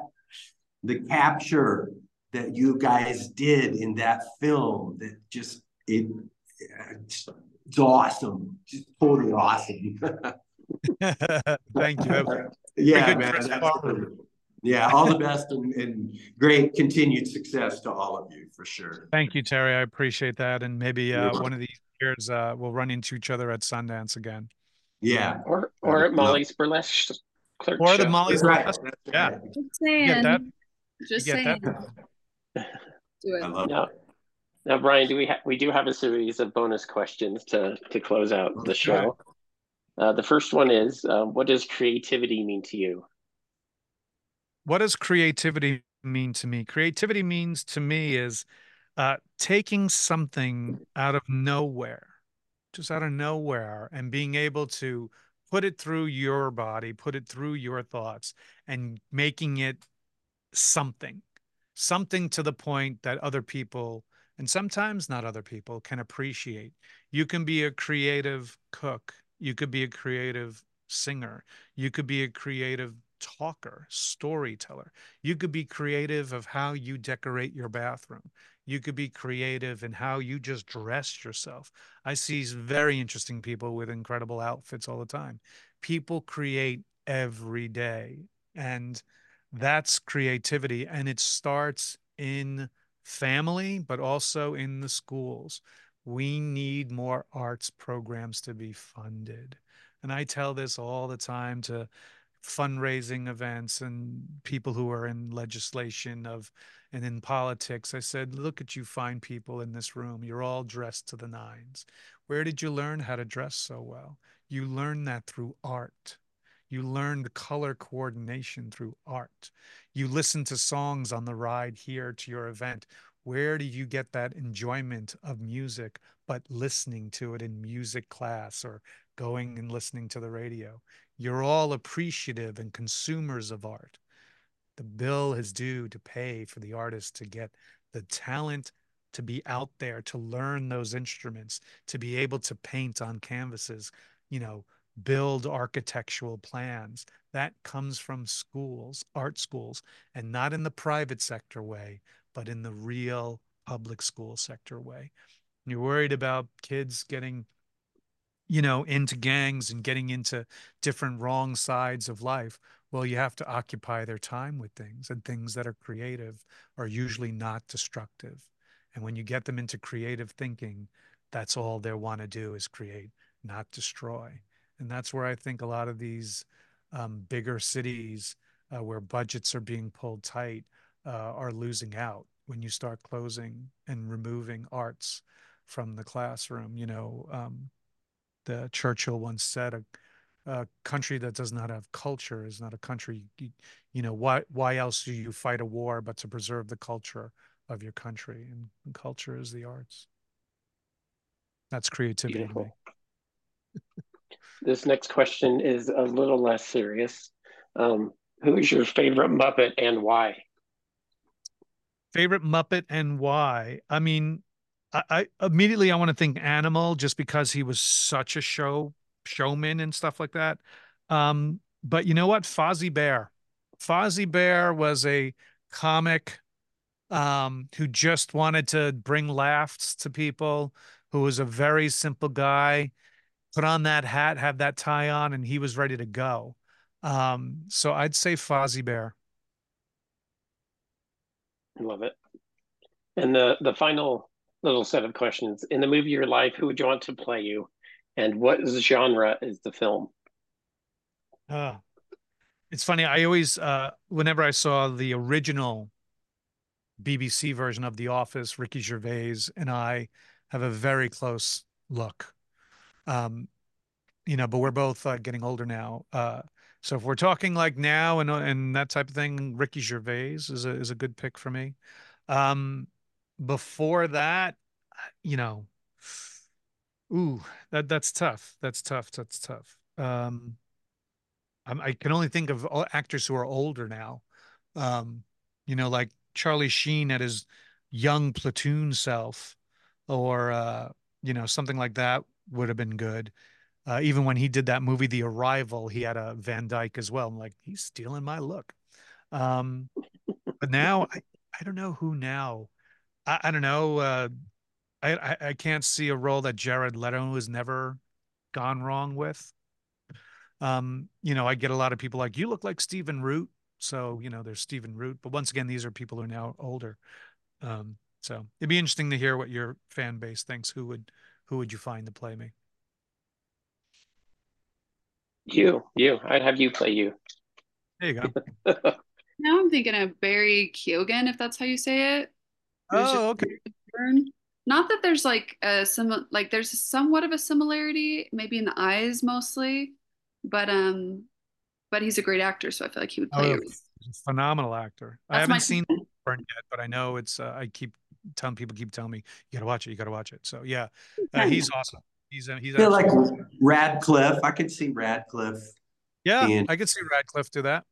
the capture that you guys did in that film that just it it's, it's awesome just totally awesome Thank you. yeah, man. Yeah, all the best and, and, great continued success to all of you for sure. Thank you, Terry. I appreciate that. And maybe uh, one of these years uh, we'll run into each other at Sundance again. Yeah. Or or at Molly's Burlesque Clerk Or the Molly's right. Burlesque. Yeah. Just saying. You get that? Just you saying. That? do it. I love now, now, Brian, do we have we do have a series of bonus questions to to close out okay. the show. Uh, the first one is uh, What does creativity mean to you? What does creativity mean to me? Creativity means to me is uh, taking something out of nowhere, just out of nowhere, and being able to put it through your body, put it through your thoughts, and making it something, something to the point that other people, and sometimes not other people, can appreciate. You can be a creative cook you could be a creative singer. You could be a creative talker, storyteller. You could be creative of how you decorate your bathroom. You could be creative in how you just dress yourself. I see very interesting people with incredible outfits all the time. People create every day. And that's creativity. And it starts in family, but also in the schools we need more arts programs to be funded. And I tell this all the time to fundraising events and people who are in legislation of and in politics. I said, look at you fine people in this room. You're all dressed to the nines. Where did you learn how to dress so well? You learn that through art. You learn the color coordination through art. You listen to songs on the ride here to your event where do you get that enjoyment of music but listening to it in music class or going and listening to the radio you're all appreciative and consumers of art the bill is due to pay for the artist to get the talent to be out there to learn those instruments to be able to paint on canvases you know build architectural plans that comes from schools art schools and not in the private sector way but in the real public school sector way. You're worried about kids getting, you know, into gangs and getting into different wrong sides of life. Well, you have to occupy their time with things, and things that are creative are usually not destructive. And when you get them into creative thinking, that's all they want to do is create, not destroy. And that's where I think a lot of these um, bigger cities uh, where budgets are being pulled tight uh, are losing out when you start closing and removing arts from the classroom. You know, um, the Churchill once said, a, a, country that does not have culture is not a country. You, know, why why else do you fight a war but to preserve the culture of your country? And, and culture is the arts. That's creativity. Beautiful. this next question is a little less serious. Um, who is your favorite Muppet and why? Favorite Muppet and why? I mean, I, I immediately I want to think Animal just because he was such a show showman and stuff like that. Um, but you know what? Fozzie Bear. Fozzie Bear was a comic um, who just wanted to bring laughs to people, who was a very simple guy, put on that hat, have that tie on, and he was ready to go. Um, so I'd say Fozzie Bear. I Love it. And the the final little set of questions in the movie Your Life, who would you want to play you, and what genre is the film? Uh, it's funny. I always, uh, whenever I saw the original BBC version of The Office, Ricky Gervais and I have a very close look. Um, you know, but we're both uh, getting older now. Uh, so if we're talking like now and and that type of thing, Ricky Gervais is a is a good pick for me. Um, before that, you know, ooh, that that's tough. That's tough. That's tough. Um, I can only think of actors who are older now. Um, you know, like Charlie Sheen at his young platoon self, or uh, you know, something like that would have been good. Uh, even when he did that movie, The Arrival, he had a Van Dyke as well. I'm like, he's stealing my look. Um, but now I, I don't know who now. I, I don't know. Uh, I, I, I can't see a role that Jared Leto has never gone wrong with. Um, you know, I get a lot of people like, you look like Stephen Root. So, you know, there's Stephen Root. But once again, these are people who are now older. Um, so it'd be interesting to hear what your fan base thinks. Who would who would you find to play me? You, you. I'd have you play you. There you go. now I'm thinking of Barry Keoghan, if that's how you say it. Oh, okay. Not that there's like a some like there's somewhat of a similarity, maybe in the eyes mostly, but um, but he's a great actor, so I feel like he would play. Oh, phenomenal actor. That's I haven't seen Burn yet, but I know it's. Uh, I keep telling people, keep telling me, you got to watch it. You got to watch it. So yeah, uh, he's awesome. He's uh, he's. I feel like Radcliffe. I could see Radcliffe. Yeah, being, I could see Radcliffe do that.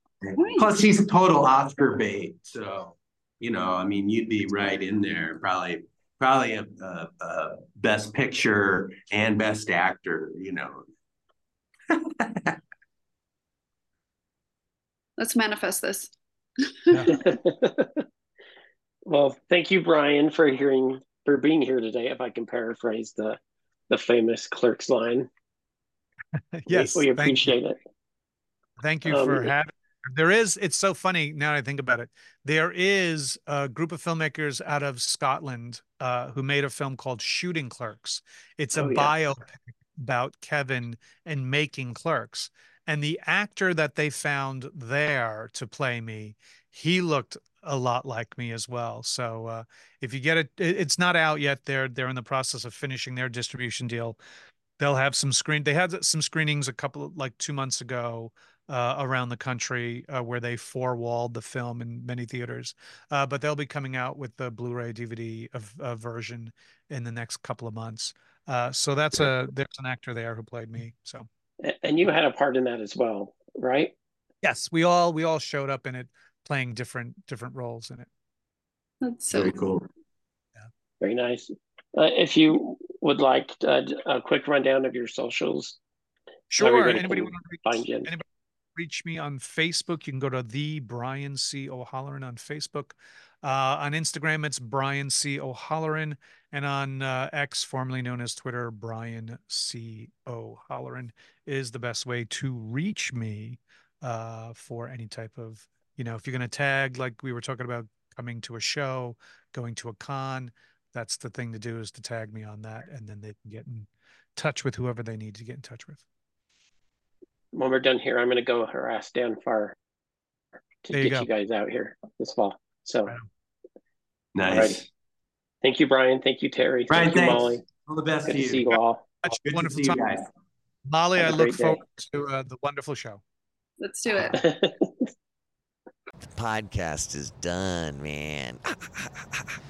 Plus, he's total Oscar bait. So you know, I mean, you'd be right in there. Probably, probably a, a, a best picture and best actor. You know. Let's manifest this. well, thank you, Brian, for hearing for being here today. If I can paraphrase the the famous Clerks line. yes, we, we appreciate thank it. Thank you um, for having. There is. It's so funny now. I think about it. There is a group of filmmakers out of Scotland uh, who made a film called Shooting Clerks. It's a oh, yeah. biopic about Kevin and making Clerks. And the actor that they found there to play me, he looked a lot like me as well. So uh, if you get it, it's not out yet. They're they're in the process of finishing their distribution deal. They'll have some screen. They had some screenings a couple like two months ago uh, around the country uh, where they four walled the film in many theaters. Uh, but they'll be coming out with the Blu-ray DVD of, of version in the next couple of months. Uh, so that's a there's an actor there who played me. So and you had a part in that as well, right? Yes, we all we all showed up in it, playing different different roles in it. That's so very cool. Yeah. Very nice. Uh, if you would like uh, a quick rundown of your socials, sure. Anybody want to reach, find you? Anybody reach me on Facebook? You can go to the Brian C O'Halloran on Facebook. Uh, on Instagram, it's Brian C O'Halloran and on uh, X, formerly known as Twitter, Brian C. O'Halloran is the best way to reach me uh, for any type of, you know, if you're going to tag, like we were talking about coming to a show, going to a con, that's the thing to do is to tag me on that. And then they can get in touch with whoever they need to get in touch with. When we're done here, I'm going to go harass Dan Farr to you get go. you guys out here this fall. So, nice. Thank you, Brian. Thank you, Terry. Brian, Thank thanks. you, Molly. All the best Good to you. see you all. Good wonderful to see time. you guys. Molly, I look forward to uh, the wonderful show. Let's do it. the podcast is done, man.